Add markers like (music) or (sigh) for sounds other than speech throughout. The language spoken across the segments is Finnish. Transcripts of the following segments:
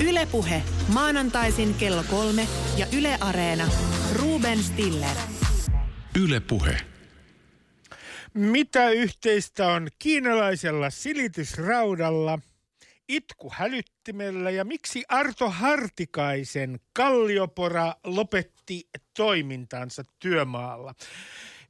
Ylepuhe maanantaisin kello kolme ja Yle Areena. Ruben Stiller. Ylepuhe. Mitä yhteistä on kiinalaisella silitysraudalla, itku hälyttimellä ja miksi Arto Hartikaisen Kalliopora lopetti toimintansa työmaalla?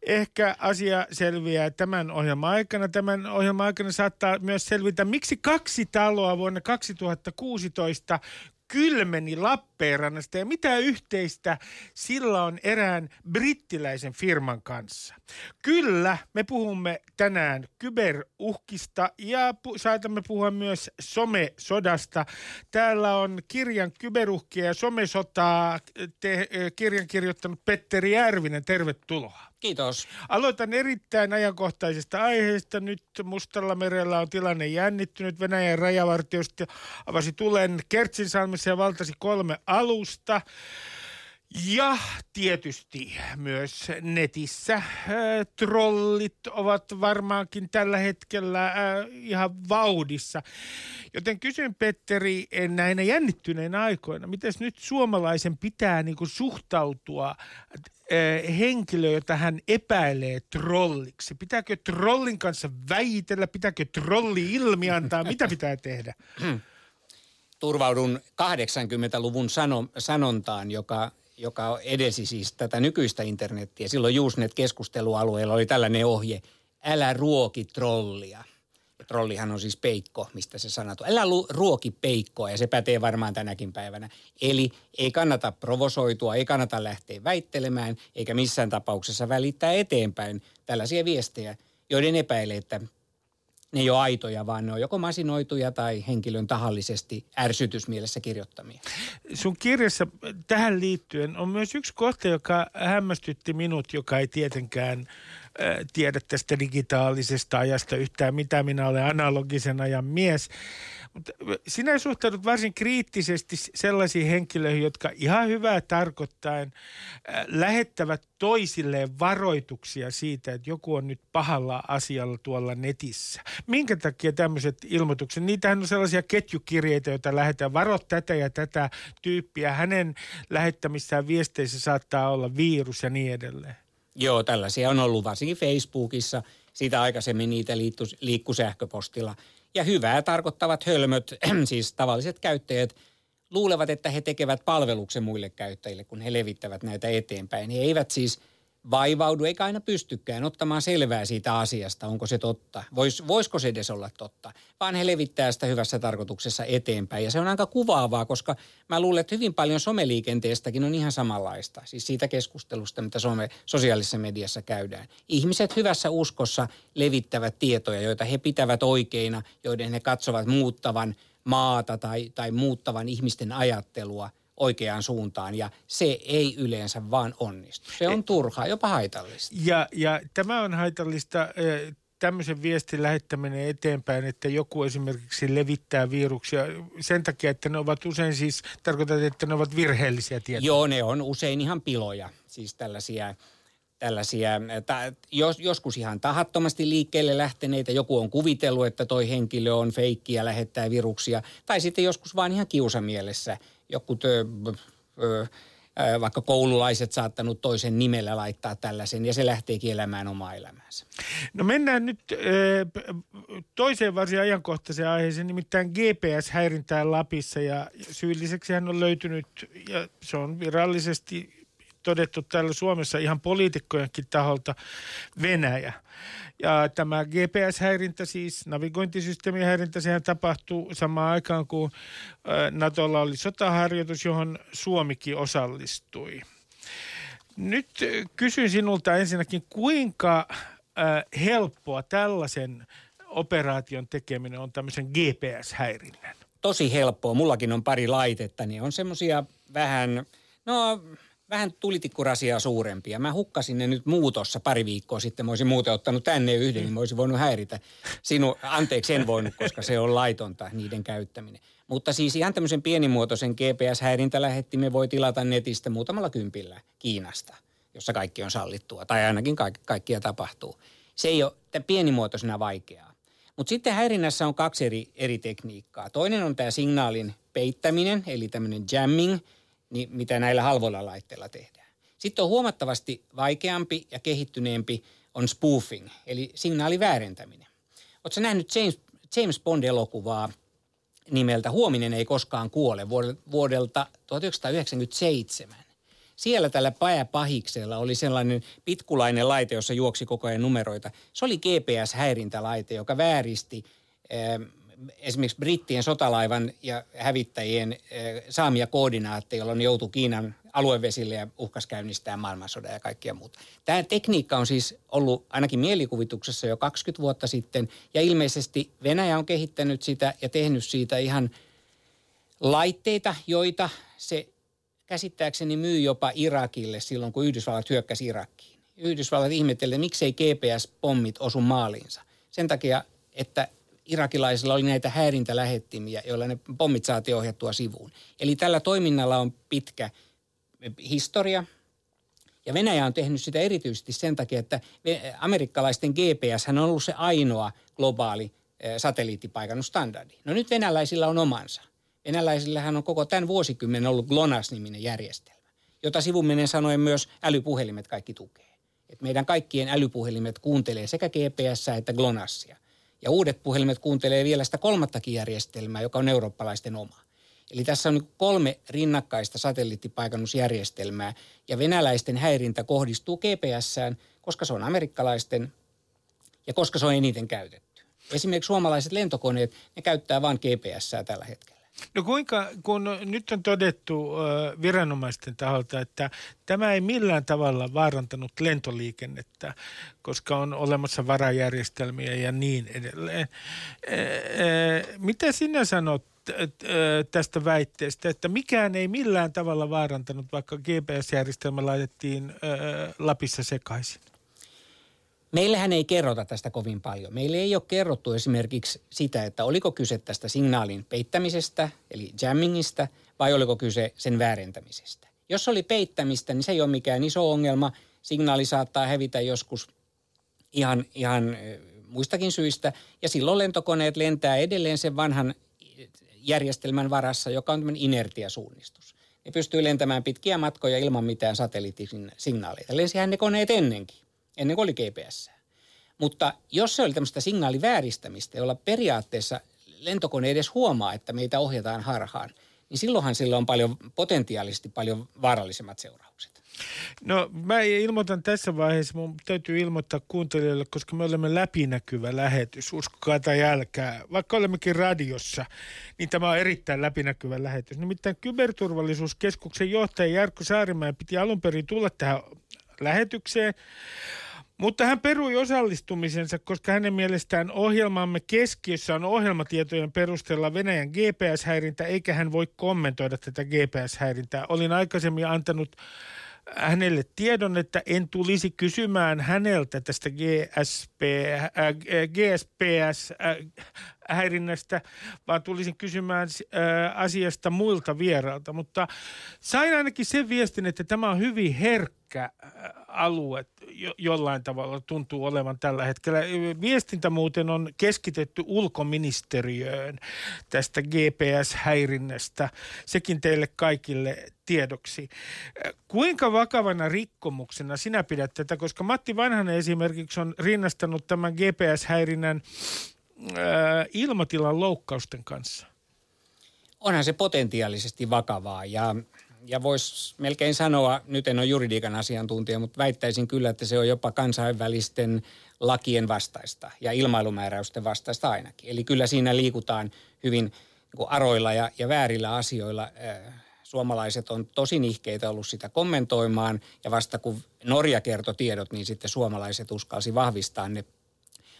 Ehkä asia selviää tämän ohjelman aikana. Tämän ohjelman aikana saattaa myös selvitä, miksi kaksi taloa vuonna 2016 kylmeni Lappeenrannasta ja mitä yhteistä sillä on erään brittiläisen firman kanssa. Kyllä, me puhumme tänään kyberuhkista ja pu- saatamme puhua myös somesodasta. Täällä on kirjan kyberuhkia ja somesotaa te- kirjan kirjoittanut Petteri Järvinen. Tervetuloa. Kiitos. Aloitan erittäin ajankohtaisesta aiheesta. Nyt Mustalla merellä on tilanne jännittynyt. Venäjän rajavartiosta avasi tulen Kertsinsalmessa ja valtasi kolme alusta. Ja tietysti myös netissä äh, trollit ovat varmaankin tällä hetkellä äh, ihan vauhdissa. Joten kysyn Petteri näinä jännittyneinä aikoina, miten nyt suomalaisen pitää niinku suhtautua äh, henkilö, jota hän epäilee trolliksi? Pitääkö trollin kanssa väitellä? Pitääkö trolli ilmi antaa? Mitä (laughs) pitää tehdä? Turvaudun 80-luvun sano, sanontaan, joka, joka edesi siis tätä nykyistä internettiä. Silloin Usenet-keskustelualueella oli tällainen ohje, älä ruoki trollia. Ja trollihan on siis peikko, mistä se sanatu. Älä lu- ruoki peikkoa ja se pätee varmaan tänäkin päivänä. Eli ei kannata provosoitua, ei kannata lähteä väittelemään, eikä missään tapauksessa välittää eteenpäin tällaisia viestejä, joiden epäilee, että ne ei ole aitoja, vaan ne on joko masinoituja tai henkilön tahallisesti ärsytysmielessä kirjoittamia. Sun kirjassa tähän liittyen on myös yksi kohta, joka hämmästytti minut, joka ei tietenkään äh, tiedä tästä digitaalisesta ajasta yhtään mitä. Minä olen analogisen ajan mies. Sinä suhtaudut varsin kriittisesti sellaisiin henkilöihin, jotka ihan hyvää tarkoittaen äh, lähettävät toisilleen varoituksia siitä, että joku on nyt pahalla asialla tuolla netissä. Minkä takia tämmöiset ilmoitukset? Niitähän on sellaisia ketjukirjeitä, joita lähetään. Varo tätä ja tätä tyyppiä. Hänen lähettämissään viesteissä saattaa olla virus ja niin edelleen. Joo, tällaisia on ollut varsinkin Facebookissa. Siitä aikaisemmin niitä liikkui sähköpostilla. Ja hyvää tarkoittavat hölmöt, (clears throat) siis tavalliset käyttäjät, luulevat, että he tekevät palveluksen muille käyttäjille, kun he levittävät näitä eteenpäin. He eivät siis vaivaudu, eikä aina pystykään ottamaan selvää siitä asiasta, onko se totta, vois, voisiko se edes olla totta, vaan he levittää sitä hyvässä tarkoituksessa eteenpäin. Ja se on aika kuvaavaa, koska mä luulen, että hyvin paljon someliikenteestäkin on ihan samanlaista, siis siitä keskustelusta, mitä some, sosiaalisessa mediassa käydään. Ihmiset hyvässä uskossa levittävät tietoja, joita he pitävät oikeina, joiden he katsovat muuttavan maata tai, tai muuttavan ihmisten ajattelua – oikeaan suuntaan ja se ei yleensä vaan onnistu. Se on turhaa, jopa haitallista. Ja, ja tämä on haitallista tämmöisen viestin lähettäminen eteenpäin, että joku esimerkiksi levittää viruksia sen takia, että ne ovat usein siis, tarkoitat, että ne ovat virheellisiä tietoja. Joo, ne on usein ihan piloja, siis tällaisia tällaisia, ta, jos, joskus ihan tahattomasti liikkeelle lähteneitä. Joku on kuvitellut, että toi henkilö on feikki ja lähettää viruksia. Tai sitten joskus vaan ihan kiusamielessä. Joku tö, ö, vaikka koululaiset saattanut toisen nimellä laittaa tällaisen ja se lähteekin elämään omaa elämäänsä. No mennään nyt toiseen varsin ajankohtaiseen aiheeseen, nimittäin GPS-häirintään Lapissa ja syylliseksi hän on löytynyt ja se on virallisesti todettu täällä Suomessa ihan poliitikkojenkin taholta Venäjä. Ja tämä GPS-häirintä, siis navigointisysteemin häirintä, sehän tapahtuu samaan aikaan, kun Natolla oli sotaharjoitus, johon Suomikin osallistui. Nyt kysyn sinulta ensinnäkin, kuinka helppoa tällaisen operaation tekeminen on tämmöisen GPS-häirinnän? Tosi helppoa. Mullakin on pari laitetta, niin on semmoisia vähän, no vähän tulitikkurasia suurempia. Mä hukkasin ne nyt muutossa pari viikkoa sitten. Mä olisin muuten ottanut tänne yhden, niin mä olisin voinut häiritä. Sinu, anteeksi, en voinut, koska se on laitonta niiden käyttäminen. Mutta siis ihan tämmöisen pienimuotoisen GPS-häirintälähettimen voi tilata netistä muutamalla kympillä Kiinasta, jossa kaikki on sallittua. Tai ainakin kaikki, kaikkia tapahtuu. Se ei ole pienimuotoisena vaikeaa. Mutta sitten häirinnässä on kaksi eri, eri tekniikkaa. Toinen on tämä signaalin peittäminen, eli tämmöinen jamming, niin mitä näillä halvoilla laitteilla tehdään. Sitten on huomattavasti vaikeampi ja kehittyneempi on spoofing, eli signaaliväärentäminen. Oletko nähnyt James, James Bond-elokuvaa nimeltä Huominen ei koskaan kuole vuodelta 1997? Siellä tällä pahiksella oli sellainen pitkulainen laite, jossa juoksi koko ajan numeroita. Se oli GPS-häirintälaite, joka vääristi esimerkiksi brittien sotalaivan ja hävittäjien eh, saamia koordinaatteja, jolloin joutui Kiinan aluevesille ja uhkas käynnistää maailmansodan ja kaikkia muuta. Tämä tekniikka on siis ollut ainakin mielikuvituksessa jo 20 vuotta sitten ja ilmeisesti Venäjä on kehittänyt sitä ja tehnyt siitä ihan laitteita, joita se käsittääkseni myy jopa Irakille silloin, kun Yhdysvallat hyökkäsi Irakkiin. Yhdysvallat ihmettelee, miksei GPS-pommit osu maaliinsa. Sen takia, että irakilaisilla oli näitä häirintälähettimiä, joilla ne pommit saatiin ohjattua sivuun. Eli tällä toiminnalla on pitkä historia. Ja Venäjä on tehnyt sitä erityisesti sen takia, että amerikkalaisten GPS on ollut se ainoa globaali satelliittipaikannusstandardi. No nyt venäläisillä on omansa. Venäläisillähän on koko tämän vuosikymmenen ollut GLONASS-niminen järjestelmä, jota sivuminen sanoen myös älypuhelimet kaikki tukee. Et meidän kaikkien älypuhelimet kuuntelee sekä GPS että GLONASSia. Ja uudet puhelimet kuuntelee vielä sitä kolmattakin järjestelmää, joka on eurooppalaisten oma. Eli tässä on kolme rinnakkaista satelliittipaikannusjärjestelmää ja venäläisten häirintä kohdistuu GPSään, koska se on amerikkalaisten ja koska se on eniten käytetty. Esimerkiksi suomalaiset lentokoneet, ne käyttää vain GPSää tällä hetkellä. No kuinka, kun nyt on todettu viranomaisten taholta, että tämä ei millään tavalla vaarantanut lentoliikennettä, koska on olemassa varajärjestelmiä ja niin edelleen. Mitä sinä sanot tästä väitteestä, että mikään ei millään tavalla vaarantanut, vaikka GPS-järjestelmä laitettiin Lapissa sekaisin? Meillähän ei kerrota tästä kovin paljon. Meille ei ole kerrottu esimerkiksi sitä, että oliko kyse tästä signaalin peittämisestä, eli jammingista, vai oliko kyse sen väärentämisestä. Jos oli peittämistä, niin se ei ole mikään iso ongelma. Signaali saattaa hävitä joskus ihan, ihan muistakin syistä. Ja silloin lentokoneet lentää edelleen sen vanhan järjestelmän varassa, joka on tämmöinen inertiasuunnistus. Ne pystyy lentämään pitkiä matkoja ilman mitään satelliittisignaaleita. Lensihän ne koneet ennenkin ennen kuin oli GPS. Mutta jos se oli tämmöistä signaalivääristämistä, jolla periaatteessa lentokone edes huomaa, että meitä ohjataan harhaan, niin silloinhan sillä on paljon potentiaalisesti paljon vaarallisemmat seuraukset. No mä ilmoitan tässä vaiheessa, mun täytyy ilmoittaa kuuntelijoille, koska me olemme läpinäkyvä lähetys, uskokaa tai älkää. Vaikka olemmekin radiossa, niin tämä on erittäin läpinäkyvä lähetys. Nimittäin kyberturvallisuuskeskuksen johtaja Jarkko Saarimäen piti alun perin tulla tähän lähetykseen, mutta hän perui osallistumisensa, koska hänen mielestään ohjelmamme keskiössä on ohjelmatietojen perusteella Venäjän GPS-häirintä, eikä hän voi kommentoida tätä GPS-häirintää. Olin aikaisemmin antanut hänelle tiedon, että en tulisi kysymään häneltä tästä GSP, äh, GSPS-häirinnästä, äh, vaan tulisin kysymään äh, asiasta muilta vierailta. Mutta sain ainakin sen viestin, että tämä on hyvin herkkä äh, alue jo, jollain tavalla tuntuu olevan tällä hetkellä. Viestintä muuten on keskitetty ulkoministeriöön tästä GPS-häirinnästä. Sekin teille kaikille tiedoksi. Kuinka vakavana rikkomuksena sinä pidät tätä, koska Matti Vanhanen esimerkiksi on rinnastanut tämän GPS-häirinnän äh, ilmatilan loukkausten kanssa? Onhan se potentiaalisesti vakavaa ja ja voisi melkein sanoa, nyt en ole juridiikan asiantuntija, mutta väittäisin kyllä, että se on jopa kansainvälisten lakien vastaista ja ilmailumääräysten vastaista ainakin. Eli kyllä siinä liikutaan hyvin niin aroilla ja, ja väärillä asioilla. Äh, suomalaiset on tosi nihkeitä ollut sitä kommentoimaan ja vasta kun Norja kertoi tiedot, niin sitten suomalaiset uskalsi vahvistaa ne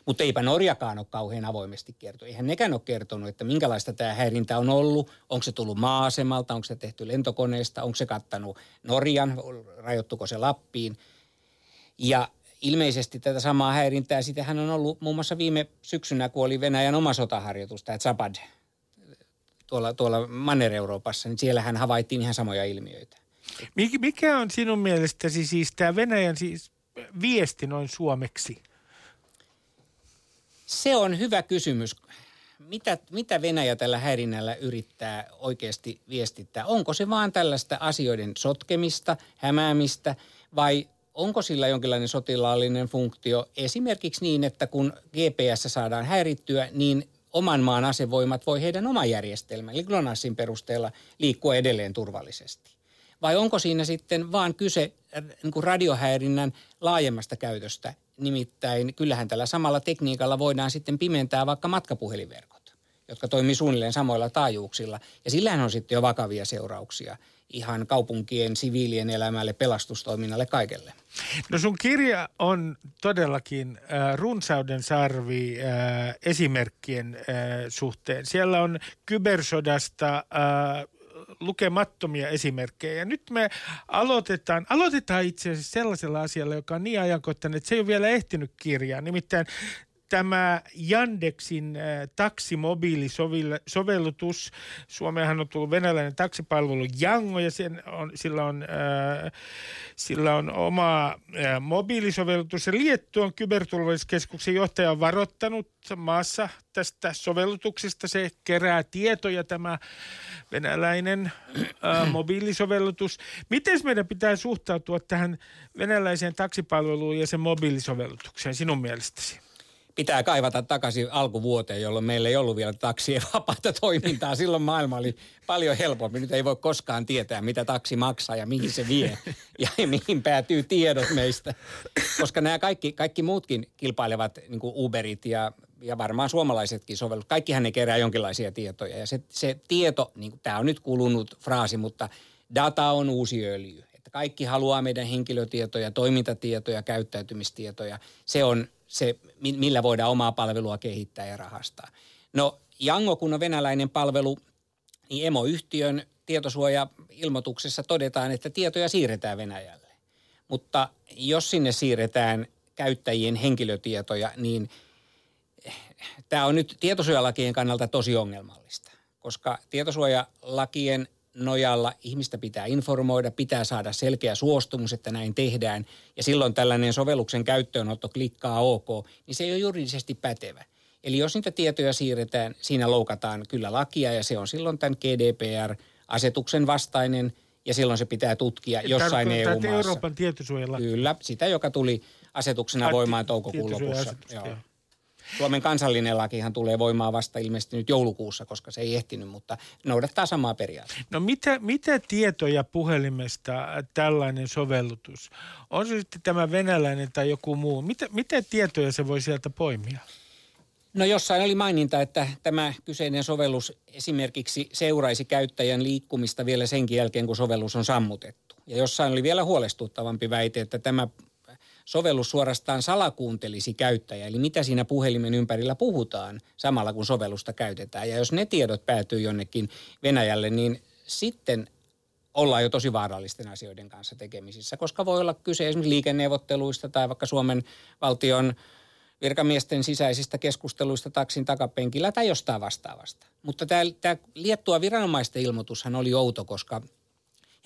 mutta eipä Norjakaan ole kauhean avoimesti kertonut. Eihän nekään ole kertonut, että minkälaista tämä häirintä on ollut. Onko se tullut maa-asemalta, onko se tehty lentokoneesta, onko se kattanut Norjan, rajoittuko se Lappiin. Ja ilmeisesti tätä samaa häirintää sitähän on ollut muun muassa viime syksynä, kun oli Venäjän oma sotaharjoitus, tämä Zabad, tuolla, tuolla Manner-Euroopassa, niin siellähän havaittiin ihan samoja ilmiöitä. Mikä on sinun mielestäsi siis tämä Venäjän siis viesti noin suomeksi? Se on hyvä kysymys. mitä, mitä Venäjä tällä häirinnällä yrittää oikeasti viestittää? Onko se vaan tällaista asioiden sotkemista, hämäämistä vai onko sillä jonkinlainen sotilaallinen funktio esimerkiksi niin, että kun GPS saadaan häirittyä, niin oman maan asevoimat voi heidän oma järjestelmän, eli GLONASSin perusteella liikkua edelleen turvallisesti? Vai onko siinä sitten vaan kyse äh, niin kuin radiohäirinnän laajemmasta käytöstä? Nimittäin kyllähän tällä samalla tekniikalla voidaan sitten pimentää vaikka matkapuhelinverkot, jotka toimii suunnilleen samoilla taajuuksilla. Ja sillähän on sitten jo vakavia seurauksia ihan kaupunkien, siviilien elämälle, pelastustoiminnalle, kaikelle. No sun kirja on todellakin äh, runsauden sarvi äh, esimerkkien äh, suhteen. Siellä on kybersodasta äh, lukemattomia esimerkkejä. Ja nyt me aloitetaan, aloitetaan itse asiassa sellaisella asialla, joka on niin ajankohtainen, että se ei ole vielä ehtinyt kirjaa. Nimittäin tämä Yandexin äh, taksimobiilisovellus. Suomeenhan on tullut venäläinen taksipalvelu Jango ja sen on, sillä, on, äh, sillä on oma äh, mobiilisovellus. Ja Liettuan kyberturvallisuuskeskuksen johtaja on varoittanut maassa tästä sovellutuksesta. Se kerää tietoja tämä venäläinen äh, (clears throat) mobiilisovellus. Miten meidän pitää suhtautua tähän venäläiseen taksipalveluun ja sen mobiilisovellutukseen sinun mielestäsi? Pitää kaivata takaisin alkuvuoteen, jolloin meillä ei ollut vielä taksien (laughs) vapaata toimintaa. Silloin maailma oli paljon helpompi. Nyt ei voi koskaan tietää, mitä taksi maksaa ja mihin se vie (laughs) ja mihin päätyy tiedot meistä. Koska nämä kaikki, kaikki muutkin kilpailevat, niin kuin Uberit ja, ja varmaan suomalaisetkin sovellut. Kaikkihan ne kerää jonkinlaisia tietoja. Ja se, se tieto, niin kuin, tämä on nyt kulunut fraasi, mutta data on uusi öljy. Että kaikki haluaa meidän henkilötietoja, toimintatietoja, käyttäytymistietoja. Se on se, millä voidaan omaa palvelua kehittää ja rahastaa. No Jango, kun on venäläinen palvelu, niin emoyhtiön tietosuoja-ilmoituksessa todetaan, että tietoja siirretään Venäjälle. Mutta jos sinne siirretään käyttäjien henkilötietoja, niin tämä on nyt tietosuojalakien kannalta tosi ongelmallista, koska tietosuojalakien nojalla ihmistä pitää informoida, pitää saada selkeä suostumus, että näin tehdään. Ja silloin tällainen sovelluksen käyttöönotto klikkaa OK, niin se ei ole juridisesti pätevä. Eli jos niitä tietoja siirretään, siinä loukataan kyllä lakia ja se on silloin tämän GDPR-asetuksen vastainen ja silloin se pitää tutkia jossain EU-maassa. Euroopan tietosuojalaki. Kyllä, sitä joka tuli asetuksena voimaan toukokuun lopussa. Joo. Suomen kansallinen lakihan tulee voimaan vasta ilmeisesti nyt joulukuussa, koska se ei ehtinyt, mutta noudattaa samaa periaatetta. No mitä, mitä tietoja puhelimesta tällainen sovellutus? On se sitten tämä venäläinen tai joku muu? Mitä, mitä tietoja se voi sieltä poimia? No jossain oli maininta, että tämä kyseinen sovellus esimerkiksi seuraisi käyttäjän liikkumista vielä senkin jälkeen, kun sovellus on sammutettu. Ja jossain oli vielä huolestuttavampi väite, että tämä sovellus suorastaan salakuuntelisi käyttäjä, eli mitä siinä puhelimen ympärillä puhutaan samalla kun sovellusta käytetään. Ja jos ne tiedot päätyy jonnekin Venäjälle, niin sitten ollaan jo tosi vaarallisten asioiden kanssa tekemisissä, koska voi olla kyse esimerkiksi liikenneuvotteluista tai vaikka Suomen valtion virkamiesten sisäisistä keskusteluista taksin takapenkillä tai jostain vastaavasta. Mutta tämä, tämä Liettua viranomaisten ilmoitushan oli outo, koska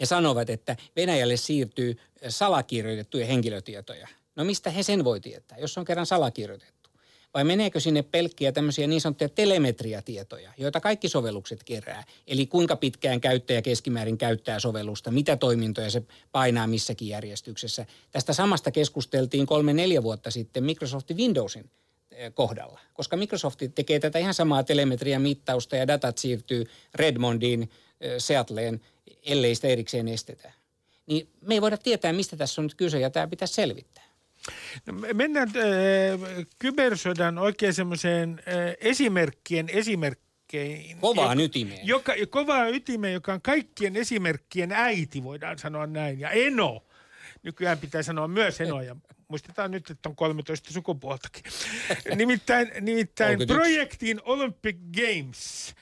he sanovat, että Venäjälle siirtyy salakirjoitettuja henkilötietoja. No mistä he sen voi tietää, jos on kerran salakirjoitettu? Vai meneekö sinne pelkkiä tämmöisiä niin sanottuja telemetriatietoja, joita kaikki sovellukset kerää? Eli kuinka pitkään käyttäjä keskimäärin käyttää sovellusta, mitä toimintoja se painaa missäkin järjestyksessä. Tästä samasta keskusteltiin kolme-neljä vuotta sitten Microsoftin Windowsin eh, kohdalla, koska Microsoft tekee tätä ihan samaa telemetrian mittausta ja datat siirtyy Redmondiin, Seattleen ellei sitä erikseen estetä. Niin me ei voida tietää, mistä tässä on nyt kyse ja tämä pitäisi selvittää. No, mennään äh, kybersodan oikein semmoiseen äh, esimerkkien esimerkkeihin. Kovaan ytimeen. Joka, kovaa ytimeen, joka on kaikkien esimerkkien äiti, voidaan sanoa näin. Ja Eno. Nykyään pitää sanoa myös Eno ja muistetaan nyt, että on 13 sukupuoltakin. (laughs) nimittäin nimittäin projektin Olympic Games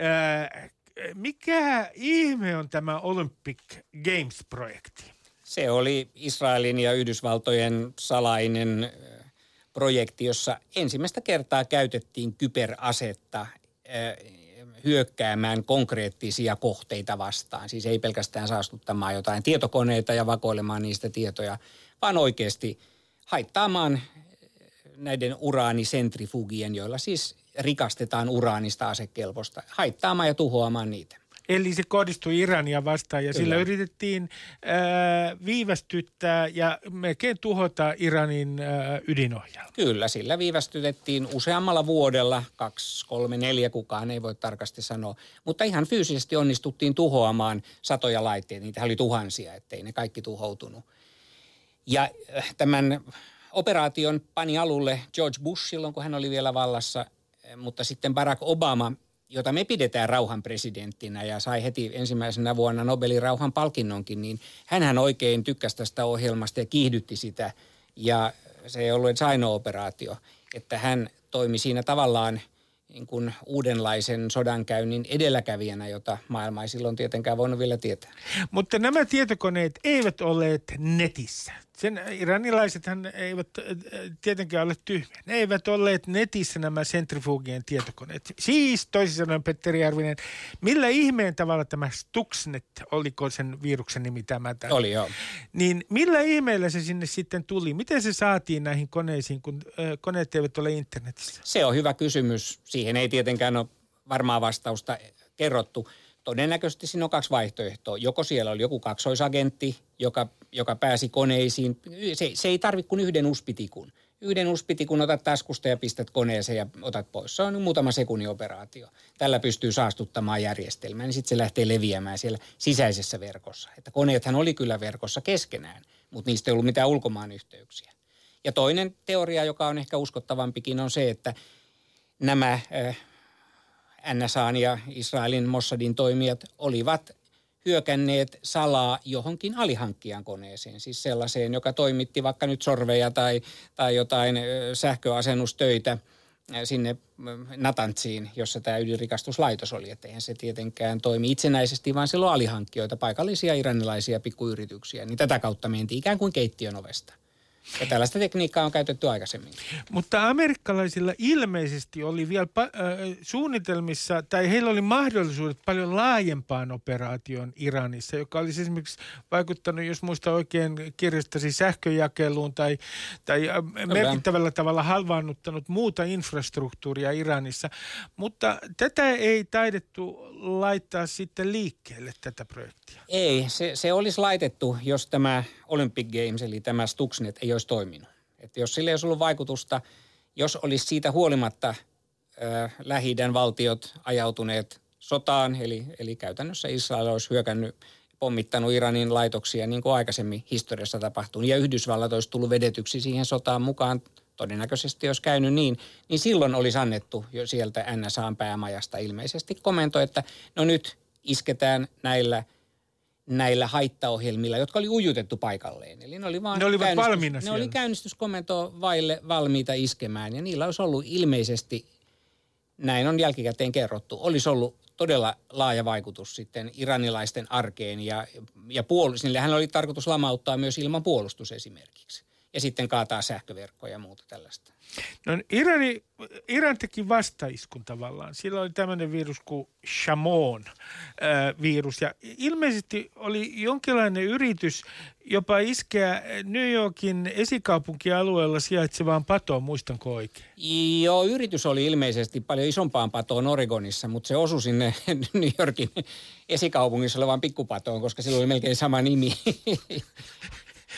äh, mikä ihme on tämä Olympic Games-projekti? Se oli Israelin ja Yhdysvaltojen salainen projekti, jossa ensimmäistä kertaa käytettiin kyberasetta hyökkäämään konkreettisia kohteita vastaan. Siis ei pelkästään saastuttamaan jotain tietokoneita ja vakoilemaan niistä tietoja, vaan oikeasti haittaamaan näiden uraanisentrifugien, joilla siis rikastetaan uraanista asekelpoista, haittaamaan ja tuhoamaan niitä. Eli se kohdistui Irania vastaan ja Kyllä. sillä yritettiin ää, viivästyttää ja melkein tuhota Iranin ää, ydinohjelma. Kyllä, sillä viivästytettiin useammalla vuodella, kaksi, kolme, neljä, kukaan ei voi tarkasti sanoa. Mutta ihan fyysisesti onnistuttiin tuhoamaan satoja laitteita, niitä oli tuhansia, ettei ne kaikki tuhoutunut. Ja tämän operaation pani alulle George Bush silloin, kun hän oli vielä vallassa, mutta sitten Barack Obama – jota me pidetään rauhanpresidenttinä ja sai heti ensimmäisenä vuonna Nobelin rauhan palkinnonkin, niin hän oikein tykkäsi tästä ohjelmasta ja kiihdytti sitä. Ja se ei ollut edes ainoa operaatio, että hän toimi siinä tavallaan niin kuin uudenlaisen sodankäynnin edelläkävijänä, jota maailma ei silloin tietenkään voinut vielä tietää. Mutta nämä tietokoneet eivät olleet netissä. Sen iranilaisethan eivät äh, tietenkään ole tyhmiä. Ne eivät olleet netissä nämä centrifugien tietokoneet. Siis toisin sanoen Petteri Järvinen, millä ihmeen tavalla tämä Stuxnet, oliko sen viruksen nimi tämä? Tämän? Oli joo. Niin millä ihmeellä se sinne sitten tuli? Miten se saatiin näihin koneisiin, kun äh, koneet eivät ole internetissä? Se on hyvä kysymys. Siihen ei tietenkään ole varmaa vastausta kerrottu todennäköisesti siinä on kaksi vaihtoehtoa. Joko siellä oli joku kaksoisagentti, joka, joka pääsi koneisiin. Se, se ei tarvitse kuin yhden uspitikun. Yhden uspitikun otat taskusta ja pistät koneeseen ja otat pois. Se on muutama sekunnin operaatio. Tällä pystyy saastuttamaan järjestelmää, niin sitten se lähtee leviämään siellä sisäisessä verkossa. Että koneethan oli kyllä verkossa keskenään, mutta niistä ei ollut mitään ulkomaan yhteyksiä. Ja toinen teoria, joka on ehkä uskottavampikin, on se, että nämä äh, NSAn ja Israelin Mossadin toimijat olivat hyökänneet salaa johonkin alihankkijan koneeseen, siis sellaiseen, joka toimitti vaikka nyt sorveja tai, tai jotain sähköasennustöitä sinne Natantsiin, jossa tämä ydinrikastuslaitos oli. Että eihän se tietenkään toimi itsenäisesti, vaan silloin alihankkijoita, paikallisia iranilaisia pikkuyrityksiä. Niin tätä kautta mentiin ikään kuin keittiön ovesta. Ja tällaista tekniikkaa on käytetty aikaisemmin. Mutta amerikkalaisilla ilmeisesti oli vielä pa- äh, suunnitelmissa, tai heillä oli mahdollisuudet paljon laajempaan operaatioon Iranissa, joka olisi esimerkiksi vaikuttanut, jos muista oikein kirjastasi sähköjakeluun tai, tai äh, merkittävällä tavalla halvaannuttanut muuta infrastruktuuria Iranissa. Mutta tätä ei taidettu laittaa sitten liikkeelle tätä projektia. Ei, se, se olisi laitettu, jos tämä Olympic Games, eli tämä Stuxnet, ei olisi toiminut. Että jos sille ei olisi ollut vaikutusta, jos olisi siitä huolimatta äh, lähi valtiot ajautuneet sotaan, eli, eli käytännössä Israel olisi hyökännyt pommittanut Iranin laitoksia niin kuin aikaisemmin historiassa tapahtui. Ja Yhdysvallat olisi tullut vedetyksi siihen sotaan mukaan, todennäköisesti jos käynyt niin, niin silloin olisi annettu jo sieltä NSAn päämajasta ilmeisesti komento, että no nyt isketään näillä – näillä haittaohjelmilla, jotka oli ujutettu paikalleen. Eli ne, oli vaan ne olivat valmiina Ne oli käynnistyskomento vaille valmiita iskemään ja niillä olisi ollut ilmeisesti, näin on jälkikäteen kerrottu, olisi ollut todella laaja vaikutus sitten iranilaisten arkeen ja, ja puolus, niillähän oli tarkoitus lamauttaa myös ilman puolustus esimerkiksi ja sitten kaataa sähköverkkoja ja muuta tällaista. No Irani, Iran teki vastaiskun tavallaan. Sillä oli tämmöinen virus kuin Shamon virus ja ilmeisesti oli jonkinlainen yritys jopa iskeä New Yorkin esikaupunkialueella sijaitsevaan patoon, muistanko oikein? Joo, yritys oli ilmeisesti paljon isompaan patoon Oregonissa, mutta se osui sinne (laughs) New Yorkin esikaupungissa olevaan pikkupatoon, koska sillä oli melkein sama nimi.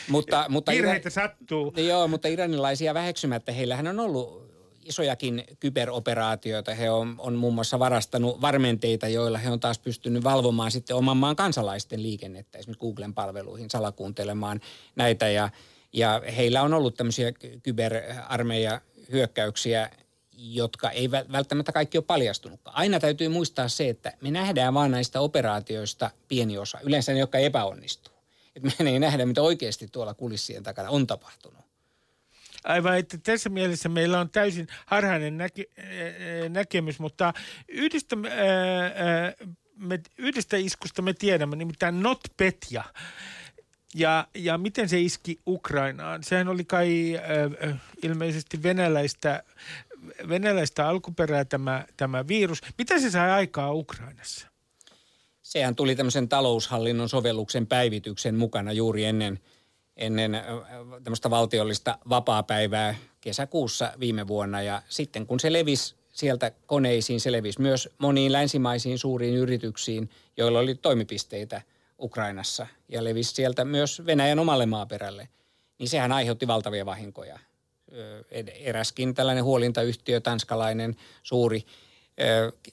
Mutta, mutta Virheitä Iran, sattuu. Joo, mutta iranilaisia väheksymättä, heillähän on ollut isojakin kyberoperaatioita. He on, on muun muassa varastanut varmenteita, joilla he on taas pystynyt valvomaan sitten oman maan kansalaisten liikennettä, esimerkiksi Googlen palveluihin salakuuntelemaan näitä. Ja, ja heillä on ollut tämmöisiä kyberarmeija hyökkäyksiä, jotka ei välttämättä kaikki ole paljastunutkaan. Aina täytyy muistaa se, että me nähdään vaan näistä operaatioista pieni osa, yleensä ne, jotka epäonnistuu että me ei nähdä, mitä oikeasti tuolla kulissien takana on tapahtunut. Aivan, että tässä mielessä meillä on täysin harhainen näke, näkemys, mutta yhdestä, ää, me, yhdestä iskusta me tiedämme, nimittäin NotPetya. Ja, ja miten se iski Ukrainaan? Sehän oli kai äh, ilmeisesti venäläistä, venäläistä alkuperää tämä, tämä virus. Mitä se sai aikaa Ukrainassa? Sehän tuli tämmöisen taloushallinnon sovelluksen päivityksen mukana juuri ennen, ennen tämmöistä valtiollista vapaapäivää kesäkuussa viime vuonna. Ja sitten kun se levisi sieltä koneisiin, se levisi myös moniin länsimaisiin suuriin yrityksiin, joilla oli toimipisteitä Ukrainassa ja levisi sieltä myös Venäjän omalle maaperälle. Niin sehän aiheutti valtavia vahinkoja. Eräskin tällainen huolintayhtiö, tanskalainen suuri,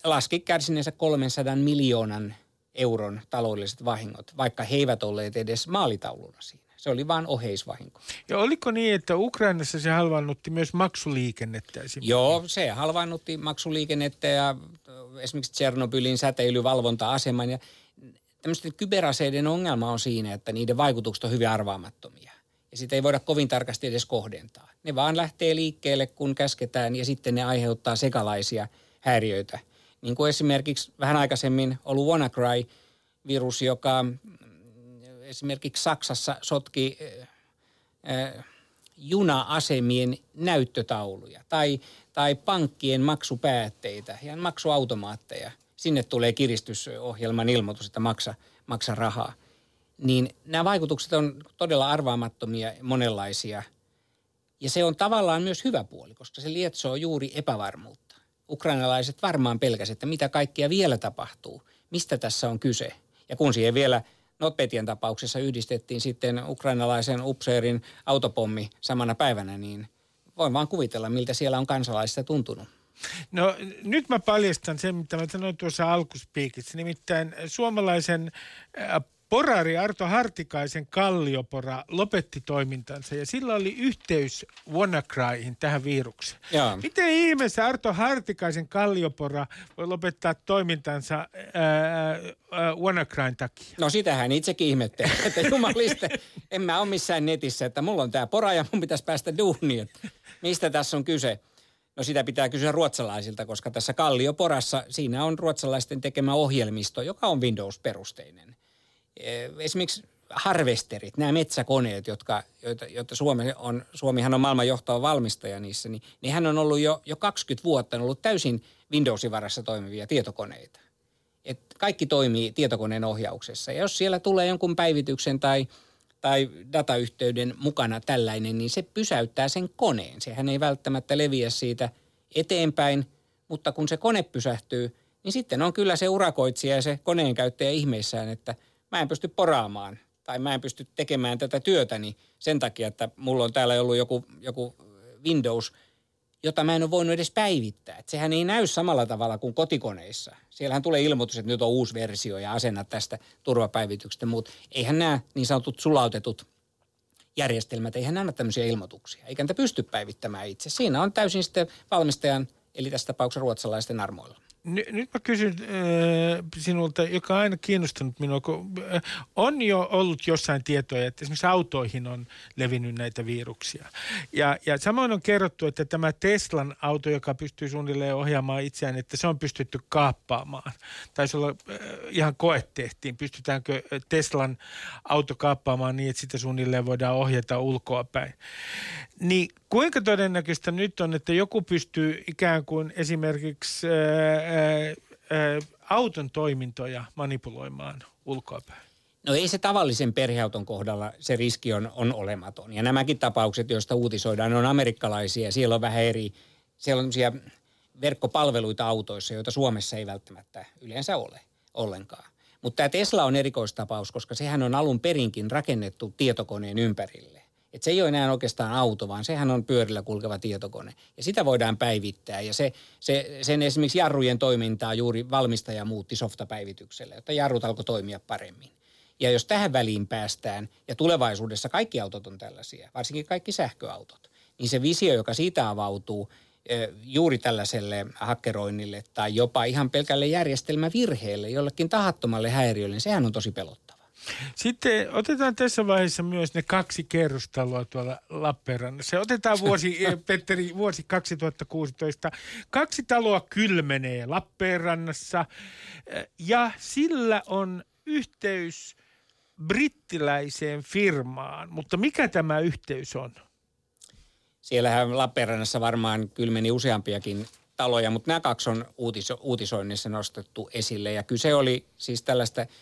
laski kärsineensä 300 miljoonan euron taloudelliset vahingot, vaikka he eivät olleet edes maalitauluna siinä. Se oli vain oheisvahinko. Ja oliko niin, että Ukrainassa se halvannutti myös maksuliikennettä esimerkiksi? Joo, se halvannutti maksuliikennettä ja esimerkiksi Tsernobylin säteilyvalvonta-aseman. Ja tämmöisten kyberaseiden ongelma on siinä, että niiden vaikutukset on hyvin arvaamattomia. Ja sitä ei voida kovin tarkasti edes kohdentaa. Ne vaan lähtee liikkeelle, kun käsketään ja sitten ne aiheuttaa sekalaisia häiriöitä. Niin kuin esimerkiksi vähän aikaisemmin ollut WannaCry-virus, joka esimerkiksi Saksassa sotki äh, juna-asemien näyttötauluja tai, tai pankkien maksupäätteitä ja maksuautomaatteja. Sinne tulee kiristysohjelman ilmoitus, että maksa, maksa rahaa. Niin nämä vaikutukset on todella arvaamattomia monenlaisia. Ja se on tavallaan myös hyvä puoli, koska se lietsoo juuri epävarmuutta. Ukrainalaiset varmaan pelkäsivät, että mitä kaikkea vielä tapahtuu, mistä tässä on kyse. Ja kun siihen vielä – Notpetien tapauksessa yhdistettiin sitten ukrainalaisen upseerin autopommi samana päivänä, niin voin vaan kuvitella, miltä siellä on kansalaisista tuntunut. No nyt mä paljastan sen, mitä mä sanoin tuossa alkuspiikissä. Nimittäin suomalaisen Porari Arto Hartikaisen kalliopora lopetti toimintansa ja sillä oli yhteys WannaCryhin tähän virukseen. Jaa. Miten ihmeessä Arto Hartikaisen kalliopora voi lopettaa toimintansa ää, ää, WannaCryn takia? No sitähän itsekin ihmettelee, (laughs) että jumaliste, en mä ole missään netissä, että mulla on tämä pora ja mun pitäisi päästä duuniin. Että mistä tässä on kyse? No sitä pitää kysyä ruotsalaisilta, koska tässä Kallioporassa siinä on ruotsalaisten tekemä ohjelmisto, joka on Windows-perusteinen. Eh, esimerkiksi harvesterit, nämä metsäkoneet, jotka, joita, joita Suomi on, Suomihan on maailman johtava valmistaja niissä, niin, niin hän on ollut jo, jo 20 vuotta, on ollut täysin Windowsin varassa toimivia tietokoneita. Et kaikki toimii tietokoneen ohjauksessa. Ja jos siellä tulee jonkun päivityksen tai, tai datayhteyden mukana tällainen, niin se pysäyttää sen koneen. Sehän ei välttämättä leviä siitä eteenpäin, mutta kun se kone pysähtyy, niin sitten on kyllä se urakoitsija ja se koneen käyttäjä ihmeissään, että – mä en pysty poraamaan tai mä en pysty tekemään tätä työtäni sen takia, että mulla on täällä ollut joku, joku Windows, jota mä en ole voinut edes päivittää. Et sehän ei näy samalla tavalla kuin kotikoneissa. Siellähän tulee ilmoitus, että nyt on uusi versio ja asennat tästä turvapäivityksestä, mutta eihän nämä niin sanotut sulautetut järjestelmät, eihän nämä tämmöisiä ilmoituksia. Eikä niitä pysty päivittämään itse. Siinä on täysin sitten valmistajan, eli tässä tapauksessa ruotsalaisten armoilla. Nyt mä kysyn äh, sinulta, joka on aina kiinnostunut minua, kun äh, on jo ollut jossain tietoja, että esimerkiksi autoihin on levinnyt näitä viruksia. Ja, ja samoin on kerrottu, että tämä Teslan auto, joka pystyy suunnilleen ohjaamaan itseään, että se on pystytty kaappaamaan. Taisi olla äh, ihan koe tehtiin, pystytäänkö Teslan auto kaappaamaan niin, että sitä suunnilleen voidaan ohjata ulkoa päin. Niin kuinka todennäköistä nyt on, että joku pystyy ikään kuin esimerkiksi ää, ää, auton toimintoja manipuloimaan ulkoapäin? No ei se tavallisen perheauton kohdalla, se riski on, on olematon. Ja nämäkin tapaukset, joista uutisoidaan, on amerikkalaisia. Siellä on vähän eri, siellä on verkkopalveluita autoissa, joita Suomessa ei välttämättä yleensä ole ollenkaan. Mutta tämä Tesla on erikoistapaus, koska sehän on alun perinkin rakennettu tietokoneen ympärille. Et se ei ole enää oikeastaan auto, vaan sehän on pyörillä kulkeva tietokone. Ja sitä voidaan päivittää. Ja se, se, sen esimerkiksi jarrujen toimintaa juuri valmistaja muutti softapäivitykselle, jotta jarrut alkoi toimia paremmin. Ja jos tähän väliin päästään, ja tulevaisuudessa kaikki autot on tällaisia, varsinkin kaikki sähköautot, niin se visio, joka siitä avautuu juuri tällaiselle hakkeroinnille tai jopa ihan pelkälle järjestelmävirheelle, jollekin tahattomalle häiriölle, niin sehän on tosi pelottavaa. Sitten otetaan tässä vaiheessa myös ne kaksi kerrostaloa tuolla Lappeenrannassa. Otetaan vuosi, (laughs) eh, Petteri, vuosi 2016. Kaksi taloa kylmenee Lappeenrannassa eh, ja sillä on yhteys brittiläiseen firmaan. Mutta mikä tämä yhteys on? Siellähän Lappeenrannassa varmaan kylmeni useampiakin taloja, mutta nämä kaksi on uutiso- uutisoinnissa nostettu esille. Ja kyse oli siis tällaista –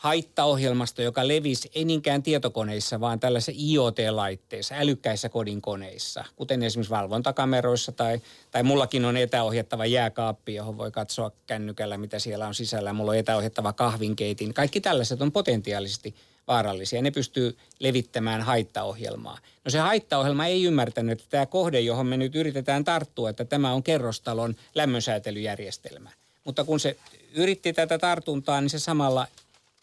haittaohjelmasta, joka levisi ei niinkään tietokoneissa, vaan tällaisissa IoT-laitteissa, älykkäissä kodinkoneissa, kuten esimerkiksi valvontakameroissa tai, tai mullakin on etäohjattava jääkaappi, johon voi katsoa kännykällä, mitä siellä on sisällä. Mulla on etäohjattava kahvinkeitin. Kaikki tällaiset on potentiaalisesti vaarallisia. Ne pystyy levittämään haittaohjelmaa. No se haittaohjelma ei ymmärtänyt, että tämä kohde, johon me nyt yritetään tarttua, että tämä on kerrostalon lämmönsäätelyjärjestelmä. Mutta kun se yritti tätä tartuntaa, niin se samalla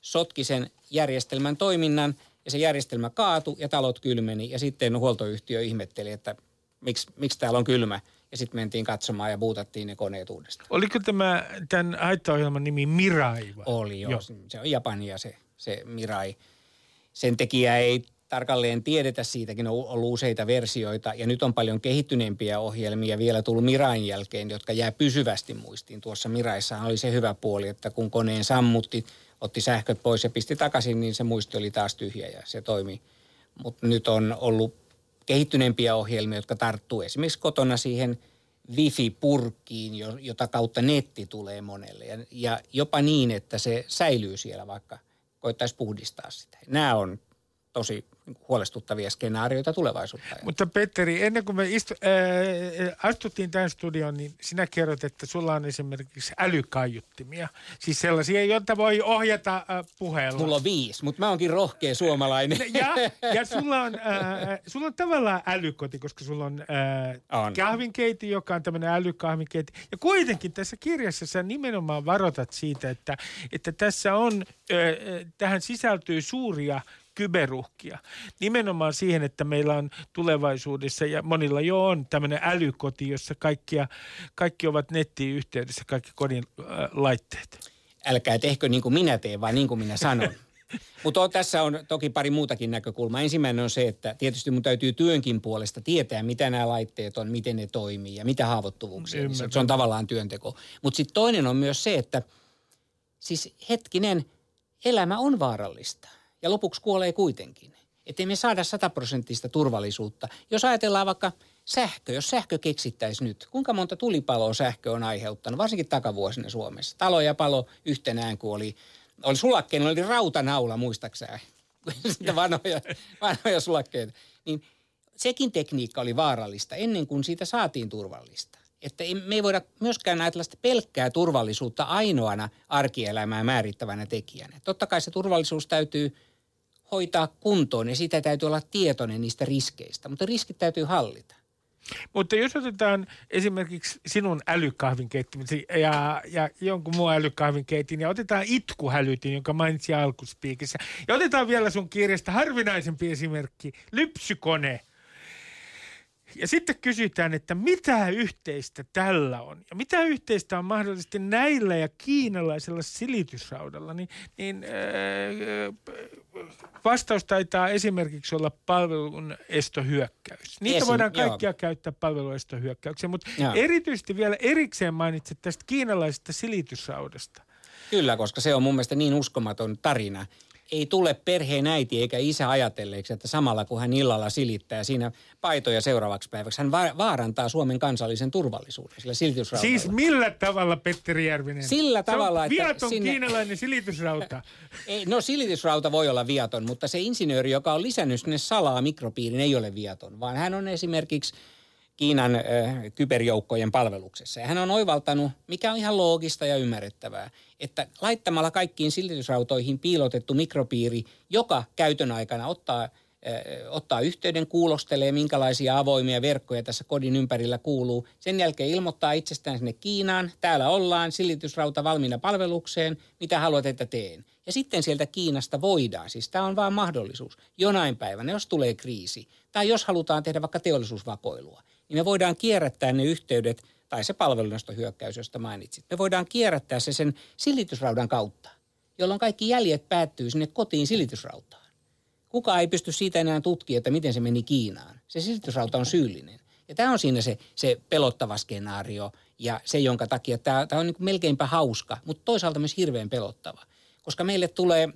sotki sen järjestelmän toiminnan ja se järjestelmä kaatu ja talot kylmeni ja sitten huoltoyhtiö ihmetteli, että miksi, miksi täällä on kylmä. Ja sitten mentiin katsomaan ja buutattiin ne koneet uudestaan. Oliko tämä tämän haittaohjelman nimi Mirai? Vai? Oli joo. joo. Se on Japania se, se Mirai. Sen tekijä ei tarkalleen tiedetä, siitäkin on ollut useita versioita ja nyt on paljon kehittyneempiä ohjelmia vielä tullut Mirain jälkeen, jotka jää pysyvästi muistiin. Tuossa Miraissa oli se hyvä puoli, että kun koneen sammutti, otti sähköt pois ja pisti takaisin, niin se muisti oli taas tyhjä ja se toimi. Mutta nyt on ollut kehittyneempiä ohjelmia, jotka tarttuu esimerkiksi kotona siihen wifi-purkkiin, jota kautta netti tulee monelle. Ja, jopa niin, että se säilyy siellä, vaikka koittaisi puhdistaa sitä. Nämä on tosi huolestuttavia skenaarioita tulevaisuutta. Mutta Petteri, ennen kuin me istu, ää, astuttiin tähän studioon, niin sinä kerrot, että sulla on esimerkiksi älykaiuttimia. Siis sellaisia, joita voi ohjata äh, puheella. Mulla on viisi, mutta mä oonkin rohkea suomalainen. Ja, (laughs) ja sulla, on, äh, sulla on tavallaan älykoti, koska sulla on, äh, on. kahvinkeiti, joka on tämmöinen älykahvinkeiti. Ja kuitenkin tässä kirjassa sä nimenomaan varoitat siitä, että, että tässä on, äh, tähän sisältyy suuria kyberuhkia. Nimenomaan siihen, että meillä on tulevaisuudessa ja monilla jo on tämmöinen älykoti, jossa kaikkia, kaikki ovat nettiin yhteydessä, kaikki kodin äh, laitteet. Älkää tehkö niin kuin minä teen, vaan niin kuin minä sanon. (laughs) Mutta tässä on toki pari muutakin näkökulmaa. Ensimmäinen on se, että tietysti mun täytyy työnkin puolesta tietää, mitä nämä laitteet on, miten ne toimii ja mitä haavoittuvuuksia. Ymmärrän. Se on tavallaan työnteko. Mutta sitten toinen on myös se, että siis hetkinen, elämä on vaarallista ja lopuksi kuolee kuitenkin. Että me saada sataprosenttista turvallisuutta. Jos ajatellaan vaikka sähkö, jos sähkö keksittäisi nyt, kuinka monta tulipaloa sähkö on aiheuttanut, varsinkin takavuosina Suomessa. Talo ja palo yhtenään, kun oli, oli sulakkeen, oli rautanaula, muistaakseni, (laughs) sitä vanhoja, vanhoja sulakkeita. Niin sekin tekniikka oli vaarallista ennen kuin siitä saatiin turvallista. Että me ei voida myöskään ajatella sitä pelkkää turvallisuutta ainoana arkielämää määrittävänä tekijänä. Totta kai se turvallisuus täytyy hoitaa kuntoon ja sitä täytyy olla tietoinen niistä riskeistä, mutta riskit täytyy hallita. Mutta jos otetaan esimerkiksi sinun älykahvinkeittimesi ja, ja jonkun muun älykahvinkeitin ja otetaan itkuhälytin, jonka mainitsin alkuspiikissä. Ja otetaan vielä sun kirjasta harvinaisempi esimerkki, lypsykone – ja sitten kysytään, että mitä yhteistä tällä on ja mitä yhteistä on mahdollisesti näillä ja kiinalaisella silitysraudalla, niin, niin äh, vastaus taitaa esimerkiksi olla palvelun estohyökkäys. Niitä Esim, voidaan kaikkia joo. käyttää palvelun estohyökkäykseen, mutta joo. erityisesti vielä erikseen mainitset tästä kiinalaisesta silitysraudasta. Kyllä, koska se on mun mielestä niin uskomaton tarina ei tule perheen äiti eikä isä ajatelleeksi, että samalla kun hän illalla silittää siinä paitoja seuraavaksi päiväksi, hän vaarantaa Suomen kansallisen turvallisuuden sillä silitysraudalla. Siis millä tavalla, Petteri Järvinen? Sillä tavalla, että... viaton sinne... kiinalainen silitysrauta. (laughs) ei, no silitysrauta voi olla viaton, mutta se insinööri, joka on lisännyt sinne salaa mikropiirin, ei ole viaton, vaan hän on esimerkiksi Kiinan äh, kyberjoukkojen palveluksessa. Ja hän on oivaltanut, mikä on ihan loogista ja ymmärrettävää, että laittamalla kaikkiin silitysrautoihin piilotettu mikropiiri, joka käytön aikana ottaa, ottaa yhteyden, kuulostelee, minkälaisia avoimia verkkoja tässä kodin ympärillä kuuluu. Sen jälkeen ilmoittaa itsestään sinne Kiinaan, täällä ollaan, silitysrauta valmiina palvelukseen, mitä haluat, että teen. Ja sitten sieltä Kiinasta voidaan, siis tämä on vain mahdollisuus, jonain päivänä, jos tulee kriisi, tai jos halutaan tehdä vaikka teollisuusvakoilua, niin me voidaan kierrättää ne yhteydet tai se palvelunostohyökkäys, josta mainitsit. Me voidaan kierrättää se sen silitysraudan kautta, jolloin kaikki jäljet päättyy sinne kotiin silitysrautaan. Kuka ei pysty siitä enää tutkimaan, että miten se meni Kiinaan. Se silitysrauta on syyllinen. Ja tämä on siinä se, se pelottava skenaario ja se, jonka takia tämä, tämä on niin melkeinpä hauska, mutta toisaalta myös hirveän pelottava. Koska meille tulee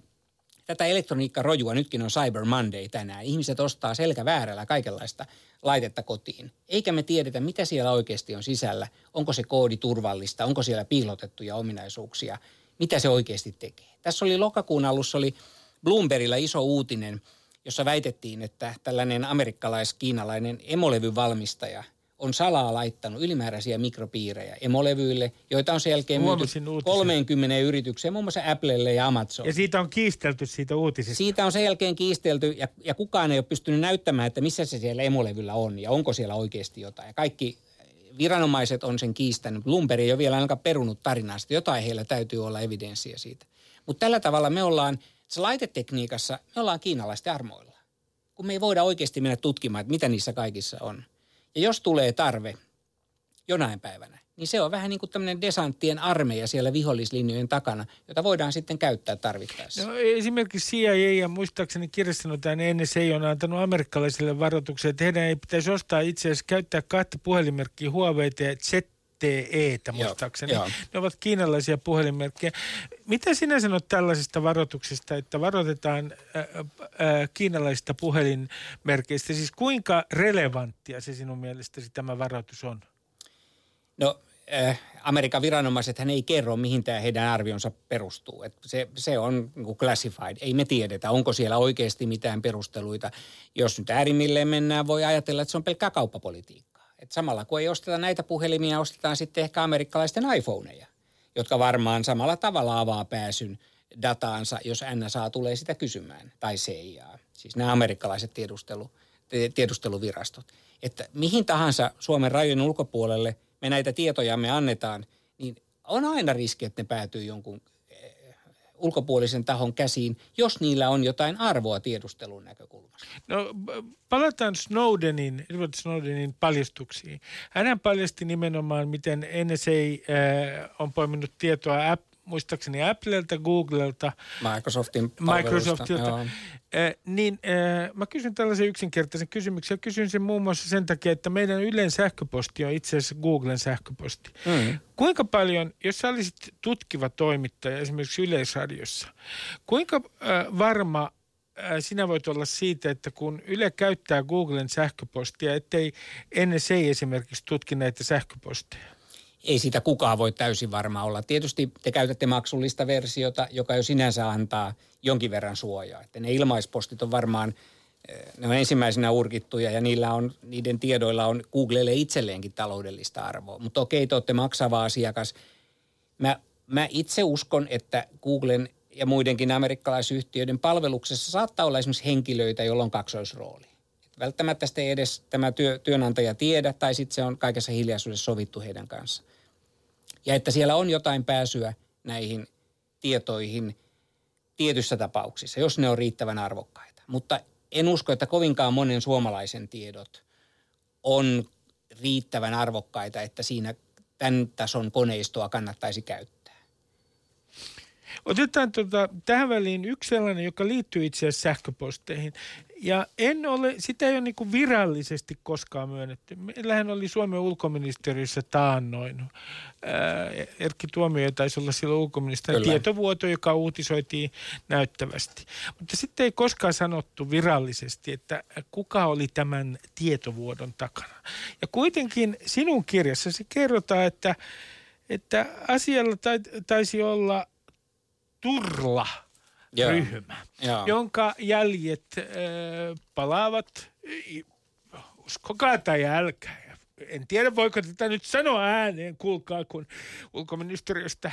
tätä elektroniikkarojua, nytkin on Cyber Monday tänään. Ihmiset ostaa selkä väärällä kaikenlaista laitetta kotiin. Eikä me tiedetä, mitä siellä oikeasti on sisällä. Onko se koodi turvallista, onko siellä piilotettuja ominaisuuksia. mitä se oikeasti tekee. Tässä oli lokakuun alussa oli Bloombergilla iso uutinen, jossa väitettiin, että tällainen amerikkalais-kiinalainen emolevyvalmistaja on salaa laittanut ylimääräisiä mikropiirejä emolevyille, joita on sen jälkeen myyty 30 yritykseen, muun muassa Applelle ja Amazon. Ja siitä on kiistelty siitä uutisesta. Siitä on sen jälkeen kiistelty ja, ja kukaan ei ole pystynyt näyttämään, että missä se siellä emolevyllä on ja onko siellä oikeasti jotain. Ja kaikki viranomaiset on sen kiistänyt. Bloomberg ei ole vielä ainakaan perunut tarinasta. Jotain heillä täytyy olla evidenssiä siitä. Mutta tällä tavalla me ollaan, se laitetekniikassa, me ollaan kiinalaisten armoilla. Kun me ei voida oikeasti mennä tutkimaan, että mitä niissä kaikissa on. Ja jos tulee tarve jonain päivänä, niin se on vähän niin kuin tämmöinen desanttien armeija siellä vihollislinjojen takana, jota voidaan sitten käyttää tarvittaessa. No, esimerkiksi CIA ja muistaakseni kirjastanotaan NSA on antanut amerikkalaisille varoituksia, että heidän ei pitäisi ostaa itse asiassa käyttää kahta puhelimerkkiä Huawei ja ZTE, muistaakseni. Joo, joo. Ne ovat kiinalaisia puhelinmerkkejä. Mitä sinä sanot tällaisista varoituksista, että varoitetaan äh, äh, kiinalaisista puhelinmerkeistä? Siis kuinka relevanttia se sinun mielestäsi tämä varoitus on? No äh, Amerikan viranomaiset hän ei kerro, mihin tämä heidän arvionsa perustuu. Et se, se on niin classified. Ei me tiedetä, onko siellä oikeasti mitään perusteluita. Jos nyt äärimmilleen mennään, voi ajatella, että se on pelkkää kauppapolitiikkaa. Et samalla kun ei osteta näitä puhelimia, ostetaan sitten ehkä amerikkalaisten iPhoneja, jotka varmaan samalla tavalla avaa pääsyn dataansa, jos NSA tulee sitä kysymään, tai CIA. Siis nämä amerikkalaiset tiedustelu, tiedusteluvirastot. Että mihin tahansa Suomen rajojen ulkopuolelle – me näitä tietoja me annetaan, niin on aina riski, että ne päätyy jonkun ulkopuolisen tahon käsiin, jos niillä on jotain arvoa tiedustelun näkökulmasta. No palataan Snowdenin, Edward Snowdenin paljastuksiin. Hän paljasti nimenomaan, miten NSA äh, on poiminut tietoa app, muistaakseni Applelta, Googlelta. Microsoftin Microsoftilta. Joo. Äh, niin äh, mä kysyn tällaisen yksinkertaisen kysymyksen. Kysyn sen muun muassa sen takia, että meidän Ylen sähköposti on itse asiassa Googlen sähköposti. Mm. Kuinka paljon, jos sä olisit tutkiva toimittaja esimerkiksi Yleisradiossa, kuinka äh, varma sinä voit olla siitä, että kun Yle käyttää Googlen sähköpostia, ettei NSA esimerkiksi tutki näitä sähköposteja? Ei siitä kukaan voi täysin varma olla. Tietysti te käytätte maksullista versiota, joka jo sinänsä antaa jonkin verran suojaa. Että ne ilmaispostit on varmaan, eh, ne on ensimmäisenä urkittuja ja niillä on, niiden tiedoilla on Googlelle itselleenkin taloudellista arvoa. Mutta okei, te olette maksava asiakas. Mä, mä itse uskon, että Googlen ja muidenkin amerikkalaisyhtiöiden palveluksessa saattaa olla esimerkiksi henkilöitä, joilla on kaksoisrooli. Välttämättä sitä ei edes tämä työ, työnantaja tiedä tai sitten se on kaikessa hiljaisuudessa sovittu heidän kanssa. Ja että siellä on jotain pääsyä näihin tietoihin tietyissä tapauksissa, jos ne on riittävän arvokkaita. Mutta en usko, että kovinkaan monen suomalaisen tiedot on riittävän arvokkaita, että siinä tämän tason koneistoa kannattaisi käyttää. Otetaan tuota, tähän väliin yksi sellainen, joka liittyy itse asiassa sähköposteihin. Ja en ole, sitä ei ole niin virallisesti koskaan myönnetty. Meillähän oli Suomen ulkoministeriössä taannoin. Ää, Erkki Tuomio taisi olla silloin ulkoministeri. Tietovuoto, joka uutisoitiin näyttävästi. Mutta sitten ei koskaan sanottu virallisesti, että kuka oli tämän tietovuodon takana. Ja kuitenkin sinun kirjassasi kerrotaan, että, että asialla taisi olla Turla Joo. ryhmä, Joo. jonka jäljet äh, palaavat, uskokaa tai älkää. En tiedä, voiko tätä nyt sanoa ääneen, kuulkaa, kun ulkoministeriöstä